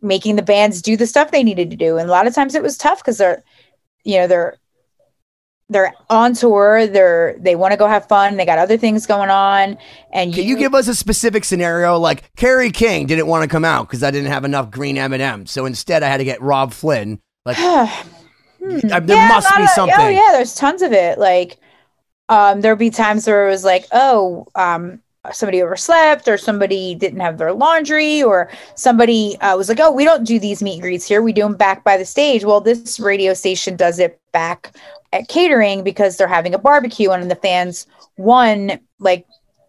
making the bands do the stuff they needed to do. And a lot of times it was tough because they're you know they're they're on tour. They're they want to go have fun. They got other things going on. And you, Can you give us a specific scenario? Like Kerry King didn't want to come out because I didn't have enough green M and M's, so instead I had to get Robb Flynn. Like I- there Yeah, must be of- something. Oh yeah, there's tons of it. Like, um, there'll be times where it was like, oh, um, somebody overslept, or somebody didn't have their laundry, or somebody uh, was like, oh, we don't do these meet and greets here. We do them back by the stage. Well, this radio station does it back at catering because they're having a barbecue, and the fans won like,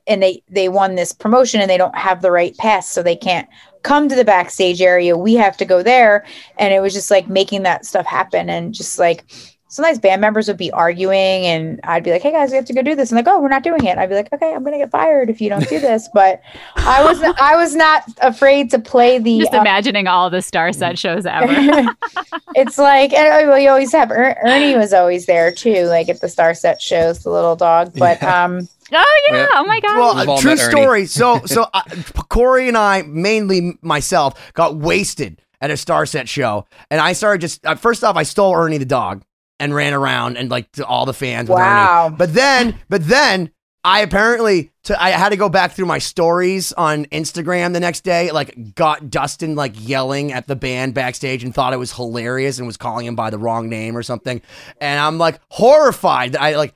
and they they won this promotion, and they don't have the right pass, so they can't come to the backstage area. We have to go there and it was just like making that stuff happen and just like sometimes band members would be arguing and I'd be like, Hey guys, we have to go do this. And like, oh, we're not doing it. I'd be like, okay, I'm gonna get fired if you don't do this. But I was I was not afraid to play the Just uh, imagining all the Starset shows ever. it's like and well, you always have er- Ernie was always there too, like at the Starset shows, the little dog. But um oh yeah. Yeah. Oh my god. Well, We've uh, true story. So, so uh, Corey and I, mainly myself, got wasted at a Starset show, and I started just uh, first off, I stole Ernie the dog and ran around and like to all the fans. With Wow. Ernie. But then, but then. I apparently to, I had to go back through my stories on Instagram the next day. Like, got Dustin like yelling at the band backstage and thought it was hilarious and was calling him by the wrong name or something. And I'm like horrified that I like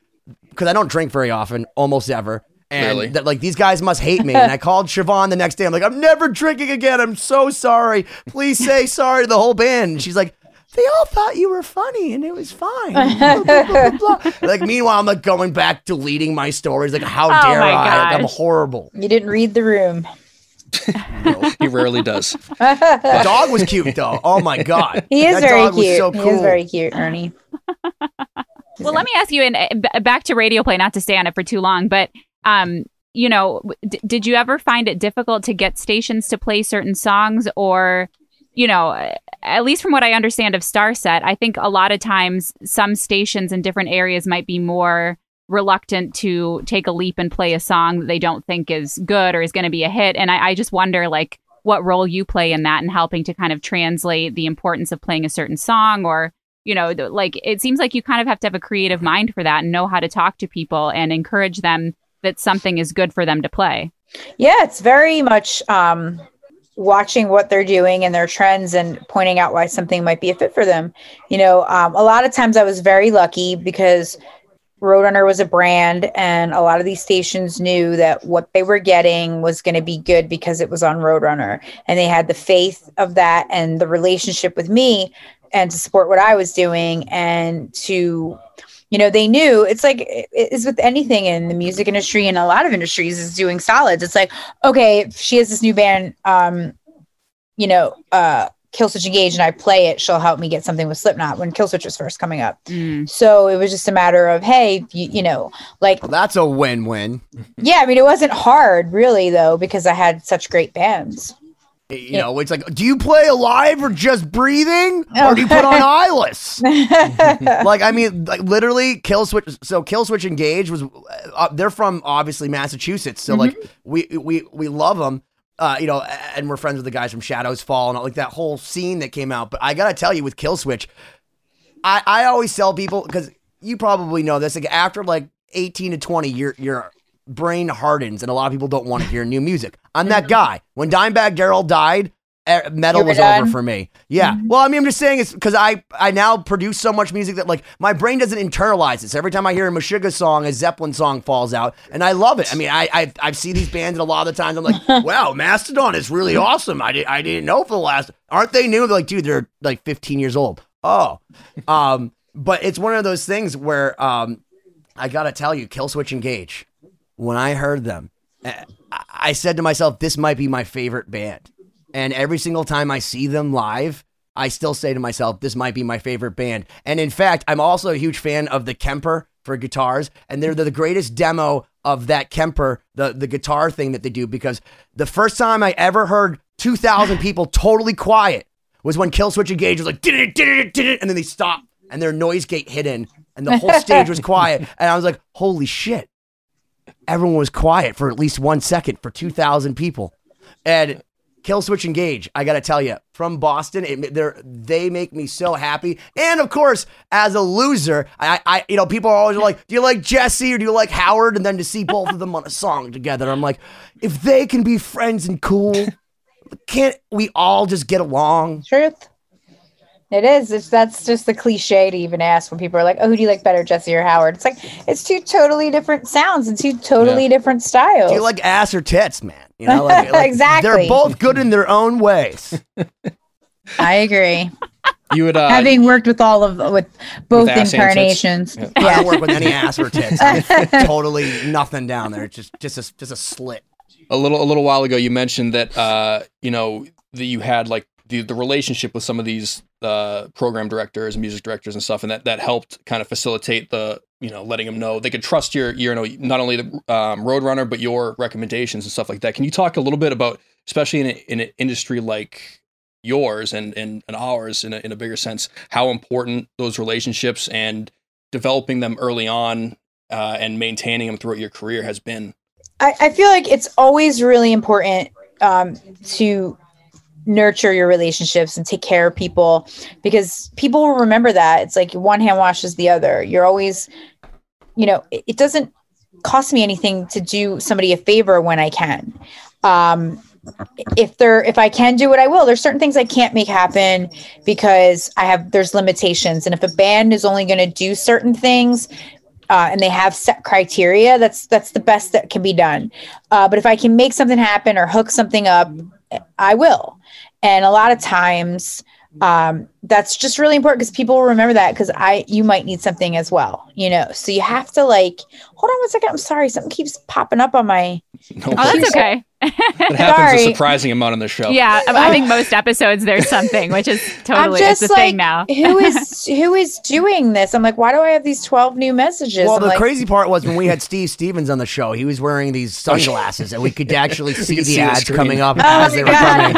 because I don't drink very often, almost ever. And Really? that like these guys must hate me. And I called Siobhan the next day. I'm like, I'm never drinking again. I'm so sorry. Please say sorry to the whole band. And she's like, they all thought you were funny and it was fine. Blah, blah, blah, blah, blah. like meanwhile, I'm like going back deleting my stories. Like, how Oh dare I? Like, I'm horrible. you didn't read the room. he rarely does. The dog was cute though. Oh my god. He is That very dog was cute. so He is very cute, Ernie. Well, let me ask you, and back to radio play, not to stay on it for too long, but um, you know, d- did you ever find it difficult to get stations to play certain songs, or you know, uh, at least from what I understand of Starset, I think a lot of times some stations in different areas might be more reluctant to take a leap and play a song that they don't think is good or is going to be a hit. And I, I just wonder, like, what role you play in that and helping to kind of translate the importance of playing a certain song or you know like it seems like you kind of have to have a creative mind for that and know how to talk to people and encourage them that something is good for them to play yeah it's very much um watching what they're doing and their trends and pointing out why something might be a fit for them you know um, a lot of times i was very lucky because Roadrunner was a brand, and a lot of these stations knew that what they were getting was going to be good because it was on Roadrunner. And they had the faith of that and the relationship with me and to support what I was doing and to, you know, they knew it's like it's with anything in the music industry and a lot of industries is doing solids. It's like, okay, she has this new band, um, you know, uh, Killswitch Engage and I play it, she'll help me get something with Slipknot when Killswitch was first coming up. Mm. So it was just a matter of, hey, you, you know, like well, that's a win-win. Yeah, I mean, it wasn't hard really though because I had such great bands. You know, it's like, do you play alive or just breathing, or do you put on eyeless? like, I mean, like literally, Killswitch. So Killswitch Engage was, uh, they're from obviously Massachusetts, so mm-hmm. like we we we love them uh, you know, and we're friends with the guys from Shadows Fall and all, like that whole scene that came out. But I gotta tell you, with Killswitch, I I always tell people because you probably know this. Like after like eighteen to twenty, your your brain hardens, and a lot of people don't want to hear new music. I'm that guy. When Dimebag Darrell died, metal was done. over for me. Yeah. Mm-hmm. Well, I mean, I'm just saying it's because I I now produce so much music that like my brain doesn't internalize this. Every time I hear a Meshuggah song, a Zeppelin song falls out, and I love it. I mean, I I I see these bands, and a lot of the times I'm like, wow, Mastodon is really awesome. I did I didn't know for the last. Aren't they new? They're like, dude, they're like 15 years old. Oh, um, but it's one of those things where um, I gotta tell you, Killswitch Engage. When I heard them, eh, I said to myself, this might be my favorite band and every single time I see them live, I still say to myself, this might be my favorite band. And in fact, I'm also a huge fan of the Kemper for guitars, and they're the greatest demo of that Kemper, the, the guitar thing that they do, because the first time I ever heard 2,000 people totally quiet was when Killswitch Engage was like, did it, did it, did it, and then they stopped, and their noise gate hit in, and the whole stage was quiet. And I was like, holy shit. Everyone was quiet for at least one second for 2,000 people. And Killswitch Engage, I gotta tell you, from Boston, it, they make me so happy. And of course, as a loser, I, I, you know, people are always like, "Do you like Jesse or do you like Howard?" And then to see both of them on a song together, I'm like, if they can be friends and cool, can't we all just get along? Truth. It is. It's that's just the cliche to even ask when people are like, "Oh, who do you like better, Jesse or Howard?" It's like it's two totally different sounds and two totally yeah. different styles. Do you like ass or tits, man? You know, like, like exactly. They're both good in their own ways. I agree. You would uh, having worked with all of with both with incarnations. Yeah. yeah. I don't work with any ass or tits. totally nothing down there. Just just a, just a slit. A little a little while ago, you mentioned that uh, you know that you had like the the relationship with some of these uh, program directors and music directors and stuff, and that that helped kind of facilitate the you know letting them know they could trust your you know not only the um, Roadrunner but your recommendations and stuff like that. Can you talk a little bit about, especially in, a, in an industry like yours and and, and ours in a, in a bigger sense, how important those relationships and developing them early on uh, and maintaining them throughout your career has been? I, I feel like it's always really important um, to nurture your relationships and take care of people because people will remember that. It's like one hand washes the other. You're always you know it, it doesn't cost me anything to do somebody a favor when i can. Um if there if i can do it i will there's certain things i can't make happen because i have there's limitations. And if a band is only going to do certain things uh, and they have set criteria that's that's the best that can be done. Uh, but if i can make something happen or hook something up i will and a lot of times um, that's just really important because people will remember that because I you might need something as well, you know. So you have to like hold on one second. I'm sorry, something keeps popping up on my. No oh, that's okay. It happens Sorry. a surprising amount on the show. Yeah, I think most episodes there's something, which is totally it's the like, thing now. who is who is doing this? I'm like, why do I have these 12 new messages? Well, I'm the like, crazy part was when we had Steve Stevens on the show, he was wearing these sunglasses, and we could actually see the see ads the coming up oh as they were coming.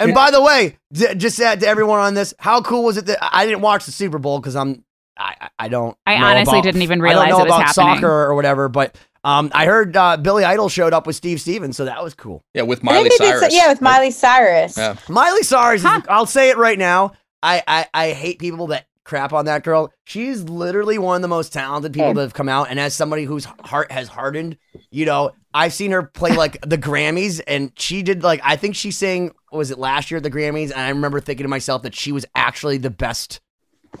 and by the way, just to add to everyone on this, how cool was it that I didn't watch the Super Bowl because I'm I, I don't. I know honestly about- didn't even I realize don't know it was about happening. soccer or whatever, but um, I heard uh, Billy Idol showed up with Steve Stevens, so that was cool. Yeah, with Miley think did Cyrus. so- yeah, with Miley Cyrus. Yeah. Miley Cyrus, is- I'll say it right now. I, I, I hate people that crap on that girl. She's literally one of the most talented people Hey. that have come out. And as somebody whose heart has hardened, you know, I've seen her play like the Grammys, and she did like I think she sang was it last year at the Grammys, and I remember thinking to myself that she was actually the best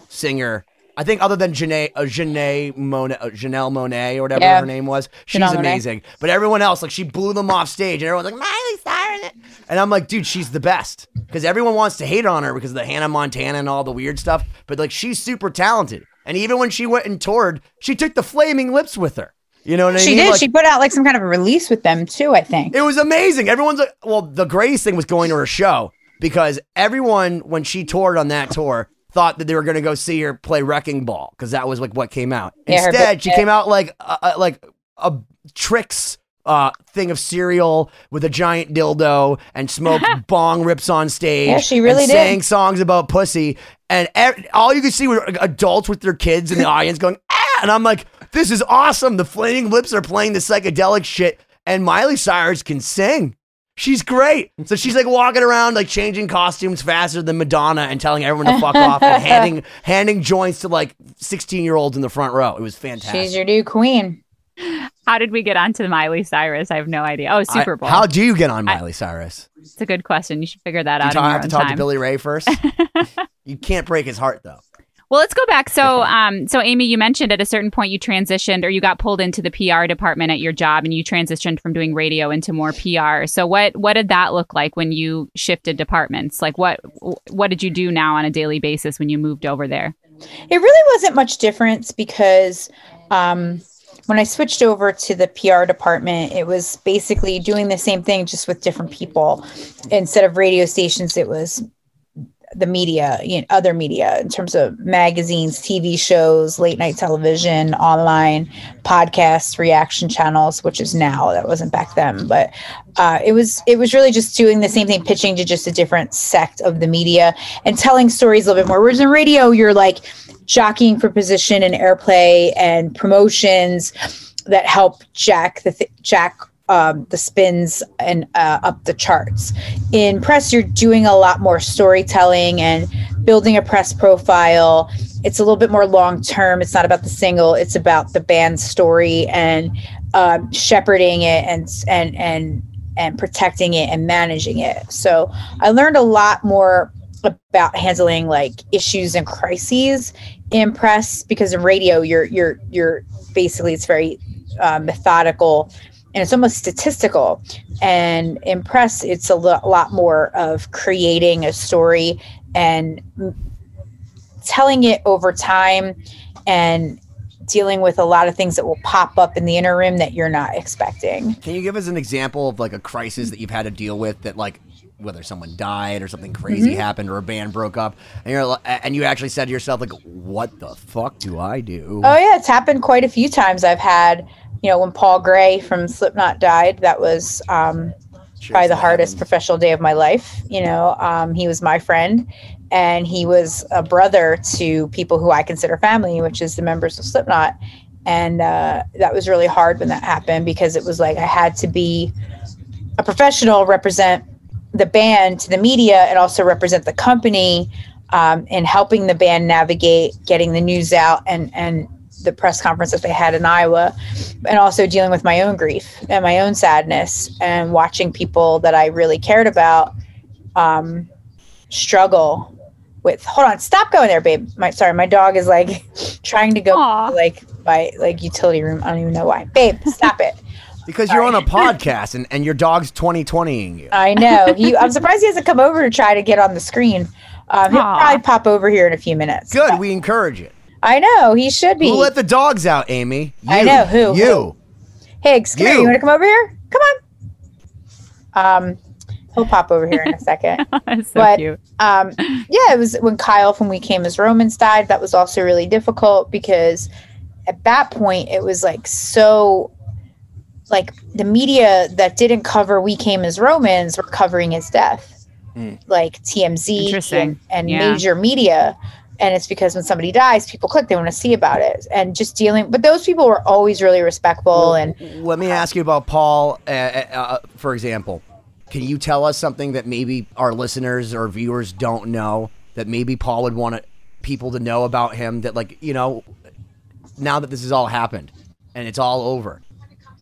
singer. I think other than Janae, uh, Janae Monet, uh, Janelle Monáe or whatever Yeah. her name was, she's Janelle amazing. But everyone else, like she blew them off stage, and everyone's like Miley Cyrus, and I'm like, dude, she's the best because everyone wants to hate on her because of the Hannah Montana and all the weird stuff. But like, she's super talented, and even when she went and toured, she took the Flaming Lips with her. You know what I She mean? did. Like, she put out like some kind of a release with them too. I think. it was amazing. Everyone's like, well, the greatest thing was going to her show because everyone, when she toured on that tour, thought that they were going to go see her play Wrecking Ball because that was like what came out. Yeah, Instead, she came out like uh, uh, like a Trix uh, thing of cereal with a giant dildo and smoked bong rips on stage. Yeah, she really and did. sang songs about pussy. And ev- all you could see were adults with their kids in the audience going, ah! And I'm like, this is awesome. The Flaming Lips are playing the psychedelic shit, and Miley Cyrus can sing. She's great. So she's like walking around, like changing costumes faster than Madonna and telling everyone to fuck off and handing handing joints to like 16 year olds in the front row. It was fantastic. She's your new queen. How did we get onto Miley Cyrus? I have no idea. Oh, Super Bowl. how do you get on Miley Cyrus? it's a good question. You should figure that Do you out ta- in your have to own talk to. Billy Ray first? you can't break his heart though. Well, let's go back. So, um, so Amy, you mentioned at a certain point you transitioned or you got pulled into the PR department at your job, and you transitioned from doing radio into more PR. So, what what did that look like when you shifted departments? Like, what what did you do now on a daily basis when you moved over there? It really wasn't much difference because um, when I switched over to the PR department, it was basically doing the same thing just with different people. Instead of radio stations, it was the media, you know, other media in terms of magazines, TV shows, late night television, online podcasts, reaction channels, which is now that wasn't back then, but uh, it was it was really just doing the same thing, pitching to just a different sect of the media and telling stories a little bit more. Whereas in radio, you're like jockeying for position and airplay and promotions that help jack the th- jack um, the spins and uh, up the charts. In press, you're doing a lot more storytelling and building a press profile. It's a little bit more long term. It's not about the single. It's about the band's story and um, shepherding it and and and and protecting it and managing it. So I learned a lot more about handling like issues and crises in press because in radio you're you're you're basically it's very uh, methodical and it's almost statistical and in press it's a lo- lot more of creating a story and m- telling it over time and dealing with a lot of things that will pop up in the interim that you're not expecting Can you give us an example of like a crisis that you've had to deal with that like whether someone died or something crazy Mm-hmm. happened or a band broke up and you're li- and you actually said to yourself like what the fuck do I do? Oh yeah, it's happened quite a few times. I've had, you know, when Paul Gray from Slipknot died, that was um, probably the hardest professional day of my life. You know, um, he was my friend, and he was a brother to people who I consider family, which is the members of Slipknot. And uh, that was really hard when that happened because it was like I had to be a professional, represent the band to the media, and also represent the company um, in helping the band navigate getting the news out and and the press conference that they had in Iowa, and also dealing with my own grief and my own sadness and watching people that I really cared about um, struggle with. Hold on, stop going there, babe. My sorry, my dog is like trying to go Aw. like by like utility room. I don't even know why, babe. Stop it. Because you're on a podcast and, and your dog's 2020ing you. I know. He, I'm surprised he hasn't come over to try to get on the screen. Um, he'll probably pop over here in a few minutes. Good, we encourage it. I know he should be. Who let the dogs out, Amy? I know, who? You. Higgs, come here. You. You want to come over here? Come on. Um, he'll pop over here in a second. That's so But- cute. um, yeah, it was when Kyle from We Came as Romans died. That was also really difficult because at that point it was like so, like the media that didn't cover We Came as Romans were covering his death, Hmm. like TMZ and, and Yeah. major media. And it's because when somebody dies, people click, they want to see about it, and just dealing. But those people were always really respectful, and Let me ask you about Paul, uh, uh, for example. Can you tell us something that maybe our listeners or viewers don't know that maybe Paul would want people to know about him? That like you know, now that this has all happened and it's all over,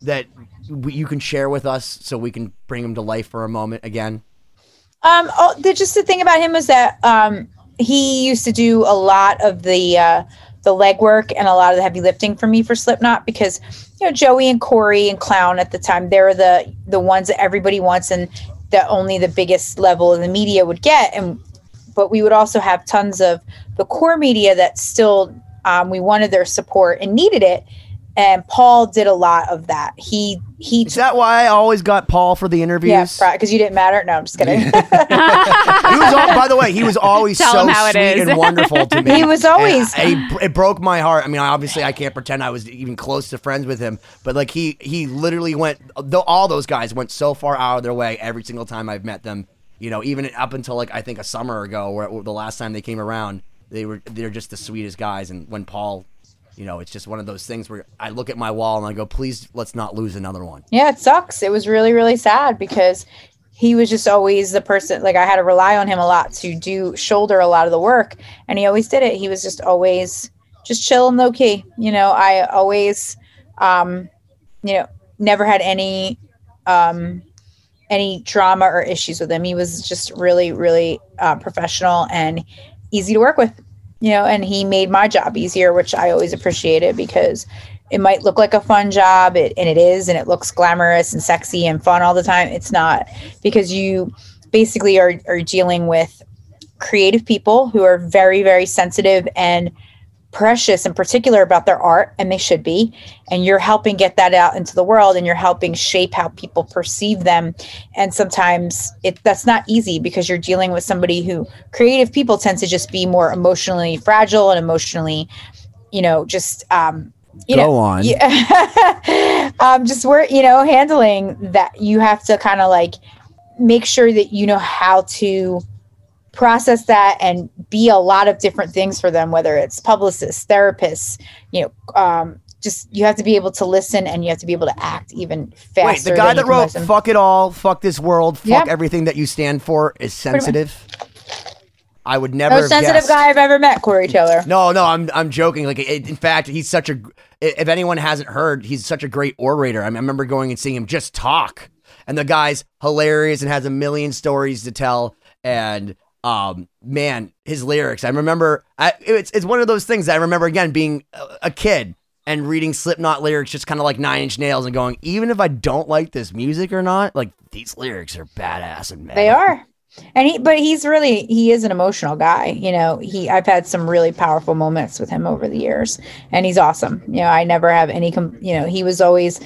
that you can share with us so we can bring him to life for a moment again. Um, oh, the, just the thing about him was that um, he used to do a lot of the uh, the legwork and a lot of the heavy lifting for me for Slipknot because you know Joey and Corey and Clown at the time they were the the ones that everybody wants and that only the biggest level of the media would get. And but we would also have tons of the core media that still um, we wanted their support and needed it and Paul did a lot of that. He he Is that why I always got Paul for the interviews? yeah because you didn't matter. No, I'm just kidding. he was all, by the way, he was always Tell so him how it sweet is. and wonderful to me. He was always- And I- it broke my heart. I mean, obviously, I can't pretend I was even close to friends with him, but like he he literally went. Though all those guys went so far out of their way every single time I've met them. You know, even up until like I think a summer ago, where the last time they came around, they were they're just the sweetest guys. And when Paul. You know, it's just one of those things where I look at my wall and I go, "Please, let's not lose another one." Yeah, it sucks. It was really, really sad because he was just always the person like I had to rely on him a lot to do shoulder a lot of the work and he always did it. He was just always just chill and low key. You know, I always um you know, never had any um any drama or issues with him. He was just really, really uh, professional and easy to work with. You know, and he made my job easier, which I always appreciated because it might look like a fun job, it, and it is, and it looks glamorous and sexy and fun all the time. It's not because you basically are, are dealing with creative people who are very, very sensitive and precious and particular about their art, and they should be. And you're helping get that out into the world, and you're helping shape how people perceive them. And sometimes it that's not easy because you're dealing with somebody who creative people tend to just be more emotionally fragile and emotionally, you know, just um, you Go know, on. yeah, um, just where you know handling that you have to kind of like make sure that you know how to process that and be a lot of different things for them whether it's publicists therapists you know um, just you have to be able to listen and you have to be able to act even faster Wait, the guy that wrote listen. "Fuck it all, fuck this world, fuck Yep. everything that you stand for" is sensitive. I would never. most sensitive guessed. guy i've ever met corey taylor No, no, I'm I'm joking. Like, in fact, he's such a. If anyone hasn't heard, he's such a great orator. I, mean, I remember going and seeing him just talk, and the guy's hilarious and has a million stories to tell. And um, man, his lyrics. I remember. I, it's it's one of those things that I remember again being a, a kid and reading Slipknot lyrics, just kind of like Nine Inch Nails, and going, even if I don't like this music or not, like these lyrics are badass and mad. They are. And he but he's really he is an emotional guy. You know, he I've had some really powerful moments with him over the years and he's awesome. You know, I never have any com- you know, he was always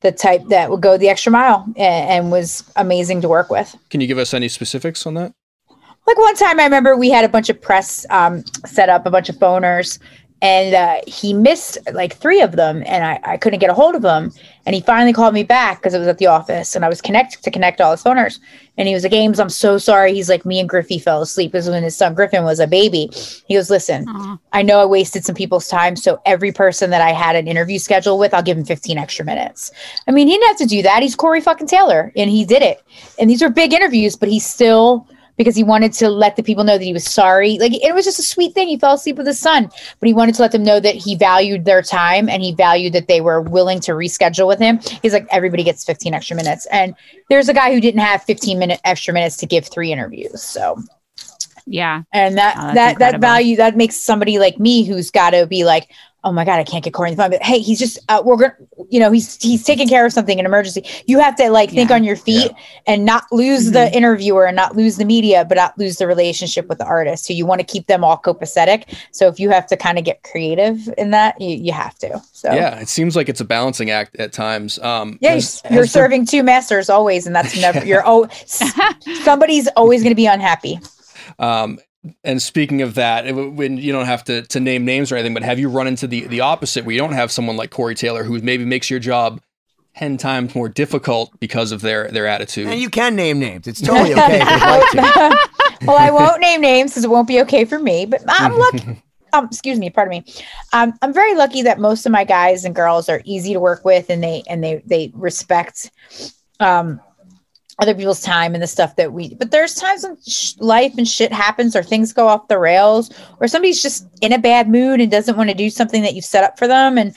the type that would go the extra mile and, and was amazing to work with. Can you give us any specifics on that? Like one time I remember we had a bunch of press um set up, a bunch of phoners and uh, he missed like three of them and I, I couldn't get a hold of him and he finally called me back because it was at the office and i was connected to connect all his phoners and he was like ames i'm so sorry. He's like me and griffey fell asleep this was when his son griffin was a baby. He goes listen Aw. i know i wasted some people's time so every person that i had an interview schedule with i'll give him 15 extra minutes. I mean he didn't have to do that. He's corey fucking taylor and he did it. And these were big interviews but he still because he wanted to let the people know that he was sorry. Like it was just a sweet thing. He fell asleep with his son, but he wanted to let them know that he valued their time and he valued that they were willing to reschedule with him. He's like, everybody gets 15 extra minutes. And there's a guy who didn't have 15 minute extra minutes to give three interviews. So Yeah. and that Oh, that incredible. that value that makes somebody like me who's got to be like oh my god i can't get corey on the phone but hey he's just uh, we're gonna you know he's he's taking care of something an emergency you have to like think Yeah. on your feet and not lose the interviewer and not lose the media but not lose the relationship with the artist so you want to keep them all copacetic so if you have to kind of get creative in that you, you have to so Yeah, it seems like it's a balancing act at times. Um, yeah, has- you're has there- serving two masters always, and that's never. You're oh, somebody's always going to be unhappy. Um, and speaking of that, it- when you don't have to, to name names or anything, but have you run into the, the opposite where you don't have someone like Corey Taylor who maybe makes your job 10 times more difficult because of their, their attitude? And you can name names. It's totally okay if you'd like to. well, I won't name names because it won't be okay for me. But I'm lucky. Um, excuse me, pardon me. Um, I'm very lucky that most of my guys and girls are easy to work with, and they and they they respect um, other people's time and the stuff that we. But there's times when sh- life and shit happens, or things go off the rails, or somebody's just in a bad mood and doesn't want to do something that you've set up for them, and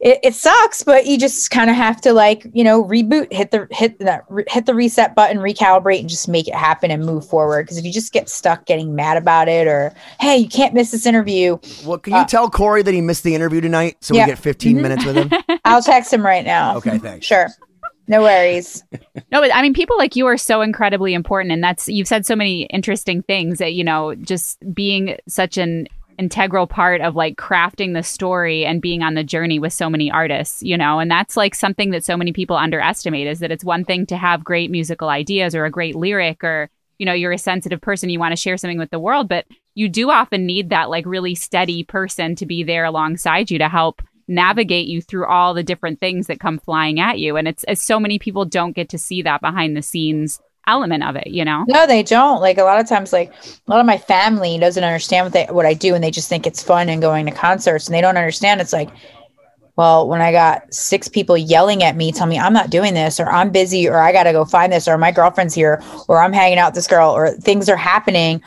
it, it sucks, but you just kind of have to like, you know, reboot, hit the hit the hit the reset button, recalibrate, and just make it happen and move forward. Because if you just get stuck getting mad about it, or hey, you can't miss this interview. Well, can you uh, tell Corey that he missed the interview tonight, so yeah. we get 15 mm-hmm. minutes with him? I'll text him right now. Okay, thanks. Sure. No worries. no, but I mean, people like you are so incredibly important, and that's you've said so many interesting things that you know, just being such an integral part of like crafting the story and being on the journey with so many artists, you know, and that's like something that so many people underestimate is that it's one thing to have great musical ideas or a great lyric or, you know, you're a sensitive person, you want to share something with the world, but you do often need that like really steady person to be there alongside you to help navigate you through all the different things that come flying at you. And it's, it's so many people don't get to see that behind the scenes element of it, you know? No, they don't. Like a lot of times, like a lot of my family doesn't understand what they what I do and they just think it's fun and going to concerts and they don't understand it's like, well, when I got six people yelling at me, tell me I'm not doing this, or I'm busy, or I gotta go find this, or my girlfriend's here, or I'm hanging out with this girl, or things are happening.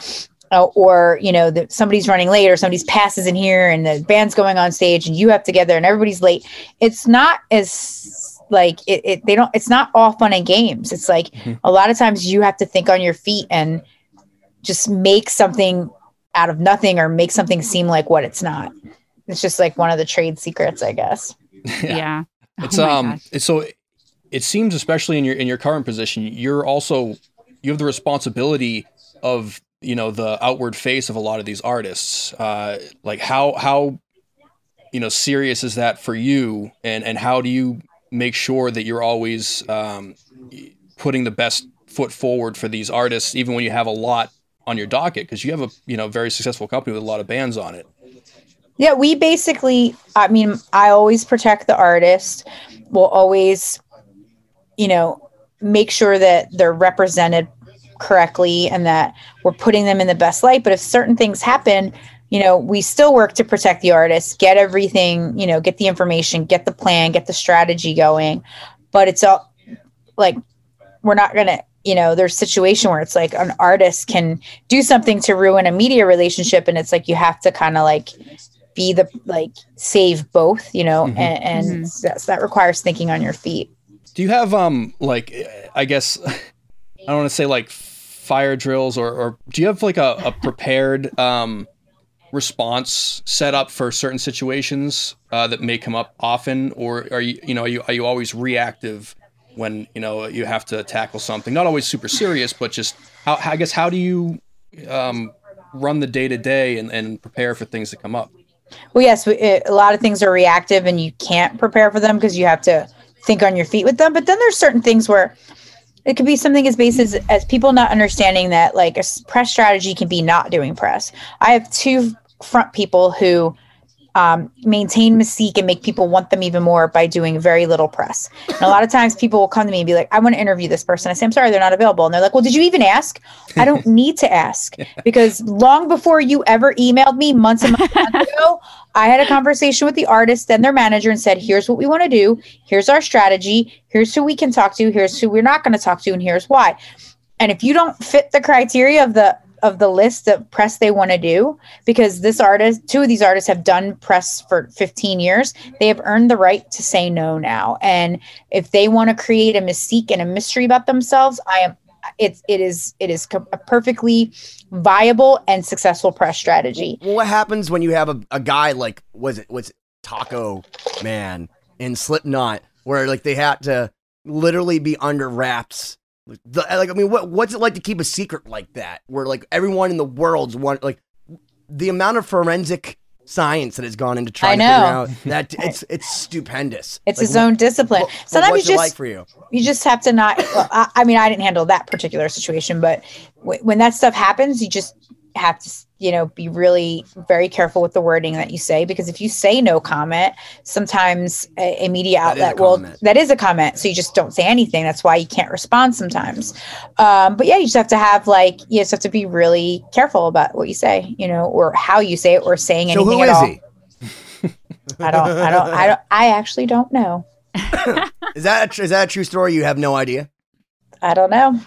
Uh, or you know that somebody's running late or somebody's passes in here and the band's going on stage and you have together and everybody's late. It's not as like it, it they don't it's not all fun and games. It's like mm-hmm. a lot of times you have to think on your feet and just make something out of nothing or make something seem like what it's not. It's just like one of the trade secrets i guess. Yeah, yeah. it's oh um it's so it seems especially in your in your current position you're also you have the responsibility of you know the outward face of a lot of these artists uh like how how you know serious is that for you and and how do you make sure that you're always um, putting the best foot forward for these artists, even when you have a lot on your docket, because you have a you know very successful company with a lot of bands on it. Yeah, we basically, I mean, I always protect the artist. We'll always, you know, make sure that they're represented correctly and that we're putting them in the best light. But if certain things happen, you know, we still work to protect the artist, get everything, you know, get the information, get the plan, get the strategy going. But it's all like we're not going to, you know, there's a situation where it's like an artist can do something to ruin a media relationship. And it's like you have to kind of like be the like save both, you know, mm-hmm. and, and mm-hmm. that requires thinking on your feet. Do you have, um, like, I guess, I don't want to say like fire drills or, or do you have like a, a prepared, um, response set up for certain situations uh, that may come up often, or are you you know are you are you always reactive when you know you have to tackle something? Not always super serious, but just how I guess how do you um, run the day to day and prepare for things that come up? Well, yes, it, a lot of things are reactive, and you can't prepare for them because you have to think on your feet with them. But then there's certain things where it could be something as basic as, as people not understanding that like a press strategy can be not doing press. I have two front people who um, maintain mystique and make people want them even more by doing very little press. And a lot of times people will come to me and be like, I want to interview this person. I say, I'm sorry, they're not available. And they're like, Well, did you even ask? I don't need to ask because long before you ever emailed me months and months ago, I had a conversation with the artist and their manager and said, Here's what we want to do. Here's our strategy. Here's who we can talk to. Here's who we're not going to talk to. And here's why. And if you don't fit the criteria of the of the list of press they want to do because this artist two of these artists have done press for 15 years they have earned the right to say no now. And if they want to create a mystique and a mystery about themselves i am it's it is it is a perfectly viable and successful press strategy. What happens when you have a, a guy like was it was taco man in slipknot where like they had to literally be under wraps the, like I mean, what what's it like to keep a secret like that, where like everyone in the world's one like the amount of forensic science that has gone into trying to figure out that it's it's stupendous. It's like, its own discipline. What, Sometimes you just like for you? you just have to not. Well, I, I, mean, I didn't handle that particular situation, but w- when that stuff happens, you just have to you know be really very careful with the wording that you say because if you say no comment sometimes a, a media That outlet will comment. that is a comment so you just don't say anything that's why you can't respond sometimes um, but yeah you just have to have like you just have to be really careful about what you say you know or how you say it or saying So anything who at is all he? i don't i don't i don't i actually don't know Is that a, tr- is that a true story? You have no idea. I don't know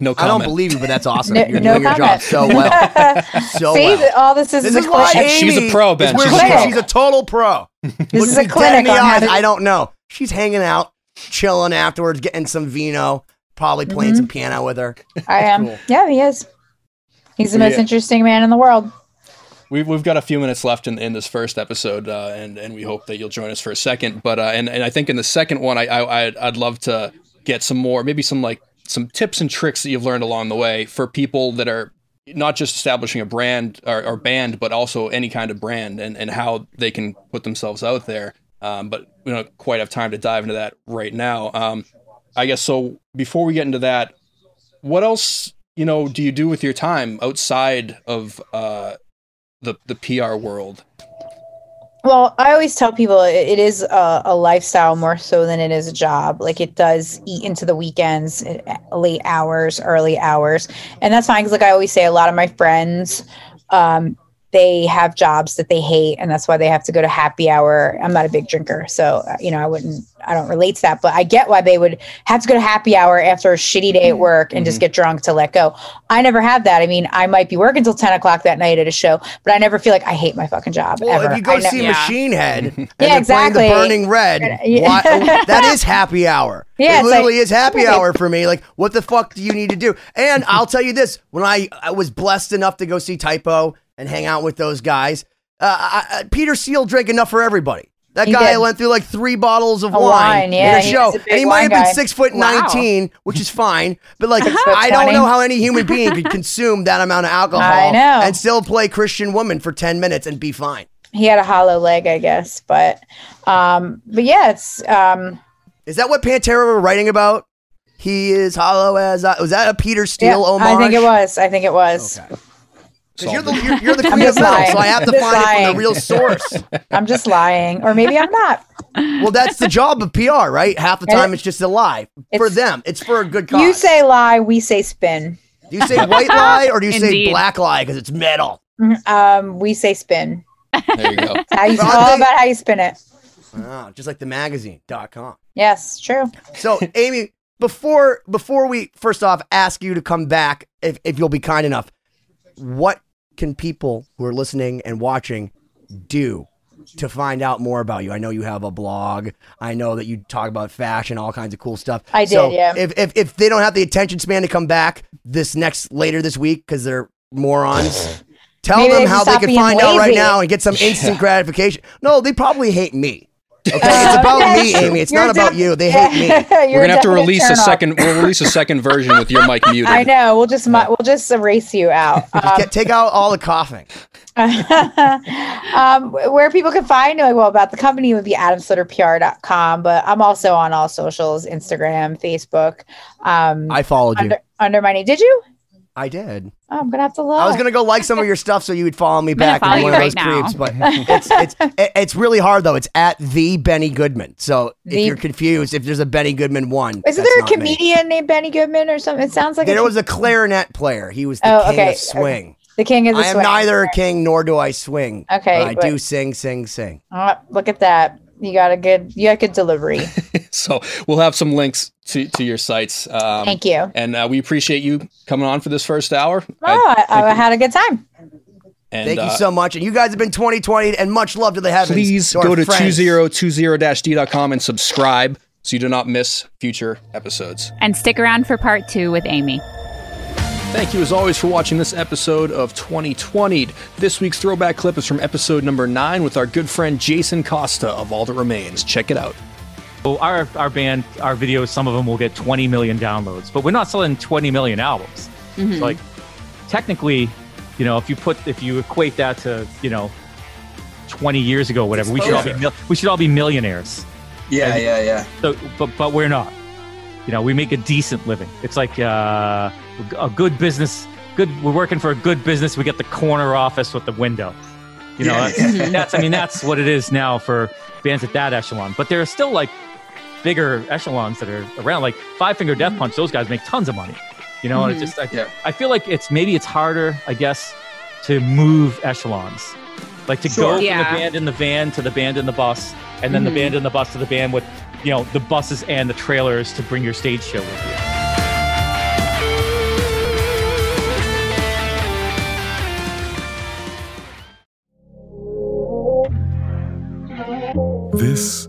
No comment. I don't believe you, but that's awesome. no, You're no doing your job comment. so well. So See, well. all this is, This a is why clinic. She's a pro, Ben. She's a pro. she's a total pro. this Look is me a dead in clinic the on eyes. to I don't know. She's hanging out, chilling afterwards, getting some vino, probably playing Mm-hmm. some piano with her. I am. Cool. Yeah, he is. He's the Yeah. most interesting man in the world. We've, we've got a few minutes left in, in this first episode, uh, and and we hope that you'll join us for a second. But uh, and and I think in the second one, I, I I'd, I'd love to get some more, maybe some like some tips and tricks that you've learned along the way for people that are not just establishing a brand or, or band, but also any kind of brand, and and how they can put themselves out there. Um, but we don't quite have time to dive into that right now. Um, I guess so. Before we get into that, what else you know do you do with your time outside of uh, the the PR world? Well, I always tell people it, is a, a lifestyle more so than it is a job. Like it does eat into the weekends, eh, late hours, early hours, and that's fine because, like I always say, a lot of my friends, um, they have jobs that they hate, and that's why they have to go to happy hour. I'm not a big drinker, so uh, you know I wouldn't, I don't relate to that, but I get why they would have to go to happy hour after a shitty day at work and just get drunk to let go. I never have that. I mean, I might be working till 10 o'clock that night at a show, but I never feel like I hate my fucking job. Well, ever. if you go I ne- see Yeah. Machine Head and Yeah, they're playing exactly. the Burning Red, Yeah. why, that is happy hour. Yeah, it literally like- is happy okay. hour for me. Like, what the fuck do you need to do? And I'll tell you this: when I, I was blessed enough to go see Type O and hang out with those guys, uh, I, I, Peter Steele drank enough for everybody. That He guy did. went through like three bottles of A wine, wine, yeah, in a show, a and he might have been guy. six foot Wow. nineteen, which is fine. But like, I don't know how any human being could consume that amount of alcohol and still play Christian woman for ten minutes and be fine. he had a hollow leg, I guess, but, um, but yeah, it's, um, Is that what Pantera were writing about? He is hollow as I, was that a Peter yeah, Steele homage? I think it was. I think it was. Okay. Because you're the you're, you're the I'm queen of just metal, so I have to just find it from the real source. I'm just lying, or maybe I'm not. well, that's the job of PR, right? Half the time it- it's just a lie for them. It's for a good cause. You say lie, we say spin. do you say white lie or do you say black lie because it's metal? Um, we say spin. There you go. How you, But all aren't they- about how you spin it. Oh, just like the magazine.com. Yes, true. So, Amy, before before we first off ask you to come back, if, if you'll be kind enough, what can people who are listening and watching do to find out more about you? I know you have a blog. I know that you talk about fashion, all kinds of cool stuff. I did, So yeah. If, if if they don't have the attention span to come back this next later this week because they're morons. Tell Maybe them they how they can find out right now and get some instant gratification. No, they probably hate me. Okay, it's Uh, about okay. me, Amy. It's You're not about you. They hate me. We're gonna have to release a turn off. second. We'll release a second version with your mic muted. I know. We'll just mu- we'll just erase you out. Um, Get, take out all the coughing. um, where people can find like well about the company would be atomsplitterpr.com, but I'm also on all socials, Instagram, Facebook. Um, I followed you. under, under my name. Did you? I did. Oh, I'm gonna have to look. I was gonna go like some of your stuff so you would follow me gonna back follow and be you one of right those now. creeps. But it's it's it- it's really hard though. It's at the Benny Goodman. So if you're confused, if there's a Benny Goodman one, Isn't that's there a not me. comedian named Benny Goodman or something? It sounds like There a, was a clarinet player. He was the Oh, king okay. of swing. the king of the I am swing. neither a king nor do I swing. Okay, but I but- do sing, sing, sing. Oh, look at that. You got a good. You got good delivery. So we'll have some links to, to your sites. Um, Thank you. And uh, we appreciate you coming on for this first hour. Oh, I, I, think- had a good time. and, Thank uh, you so much. And you guys have been 2020 and much love to the heavens. Please our go to friends. 2020-d.com and subscribe so you do not miss future episodes. And stick around for part two with Amy. Thank you as always for watching this episode of 2020. This week's throwback clip is from episode number nine with our good friend Jason Costa of All That Remains. Check it out. So our our band, our videos, some of them will get 20 million downloads, but we're not selling 20 million albums. So like, technically, you know, if you put if you equate that to you know, 20 years ago, whatever, we should all be we should all be millionaires. Yeah, yeah, yeah. So, but but we're not. You know, we make a decent living. It's like uh, a good business good. We're working for a good business. We get the corner office with the window. You know, Yeah. that's, that's I mean that's what it is now for bands at that echelon. But there are still like bigger echelons that are around. Like Five Finger Death mm-hmm. Punch, those guys make tons of money. You know, and it's mm-hmm. just I, Yeah. I feel like it's maybe it's harder, I guess, to move echelons. Like to Sure. go from Yeah. the band in the van to the band in the bus, and then the mm-hmm. band in the bus to the band with, you know, the buses and the trailers to bring your stage show with you. This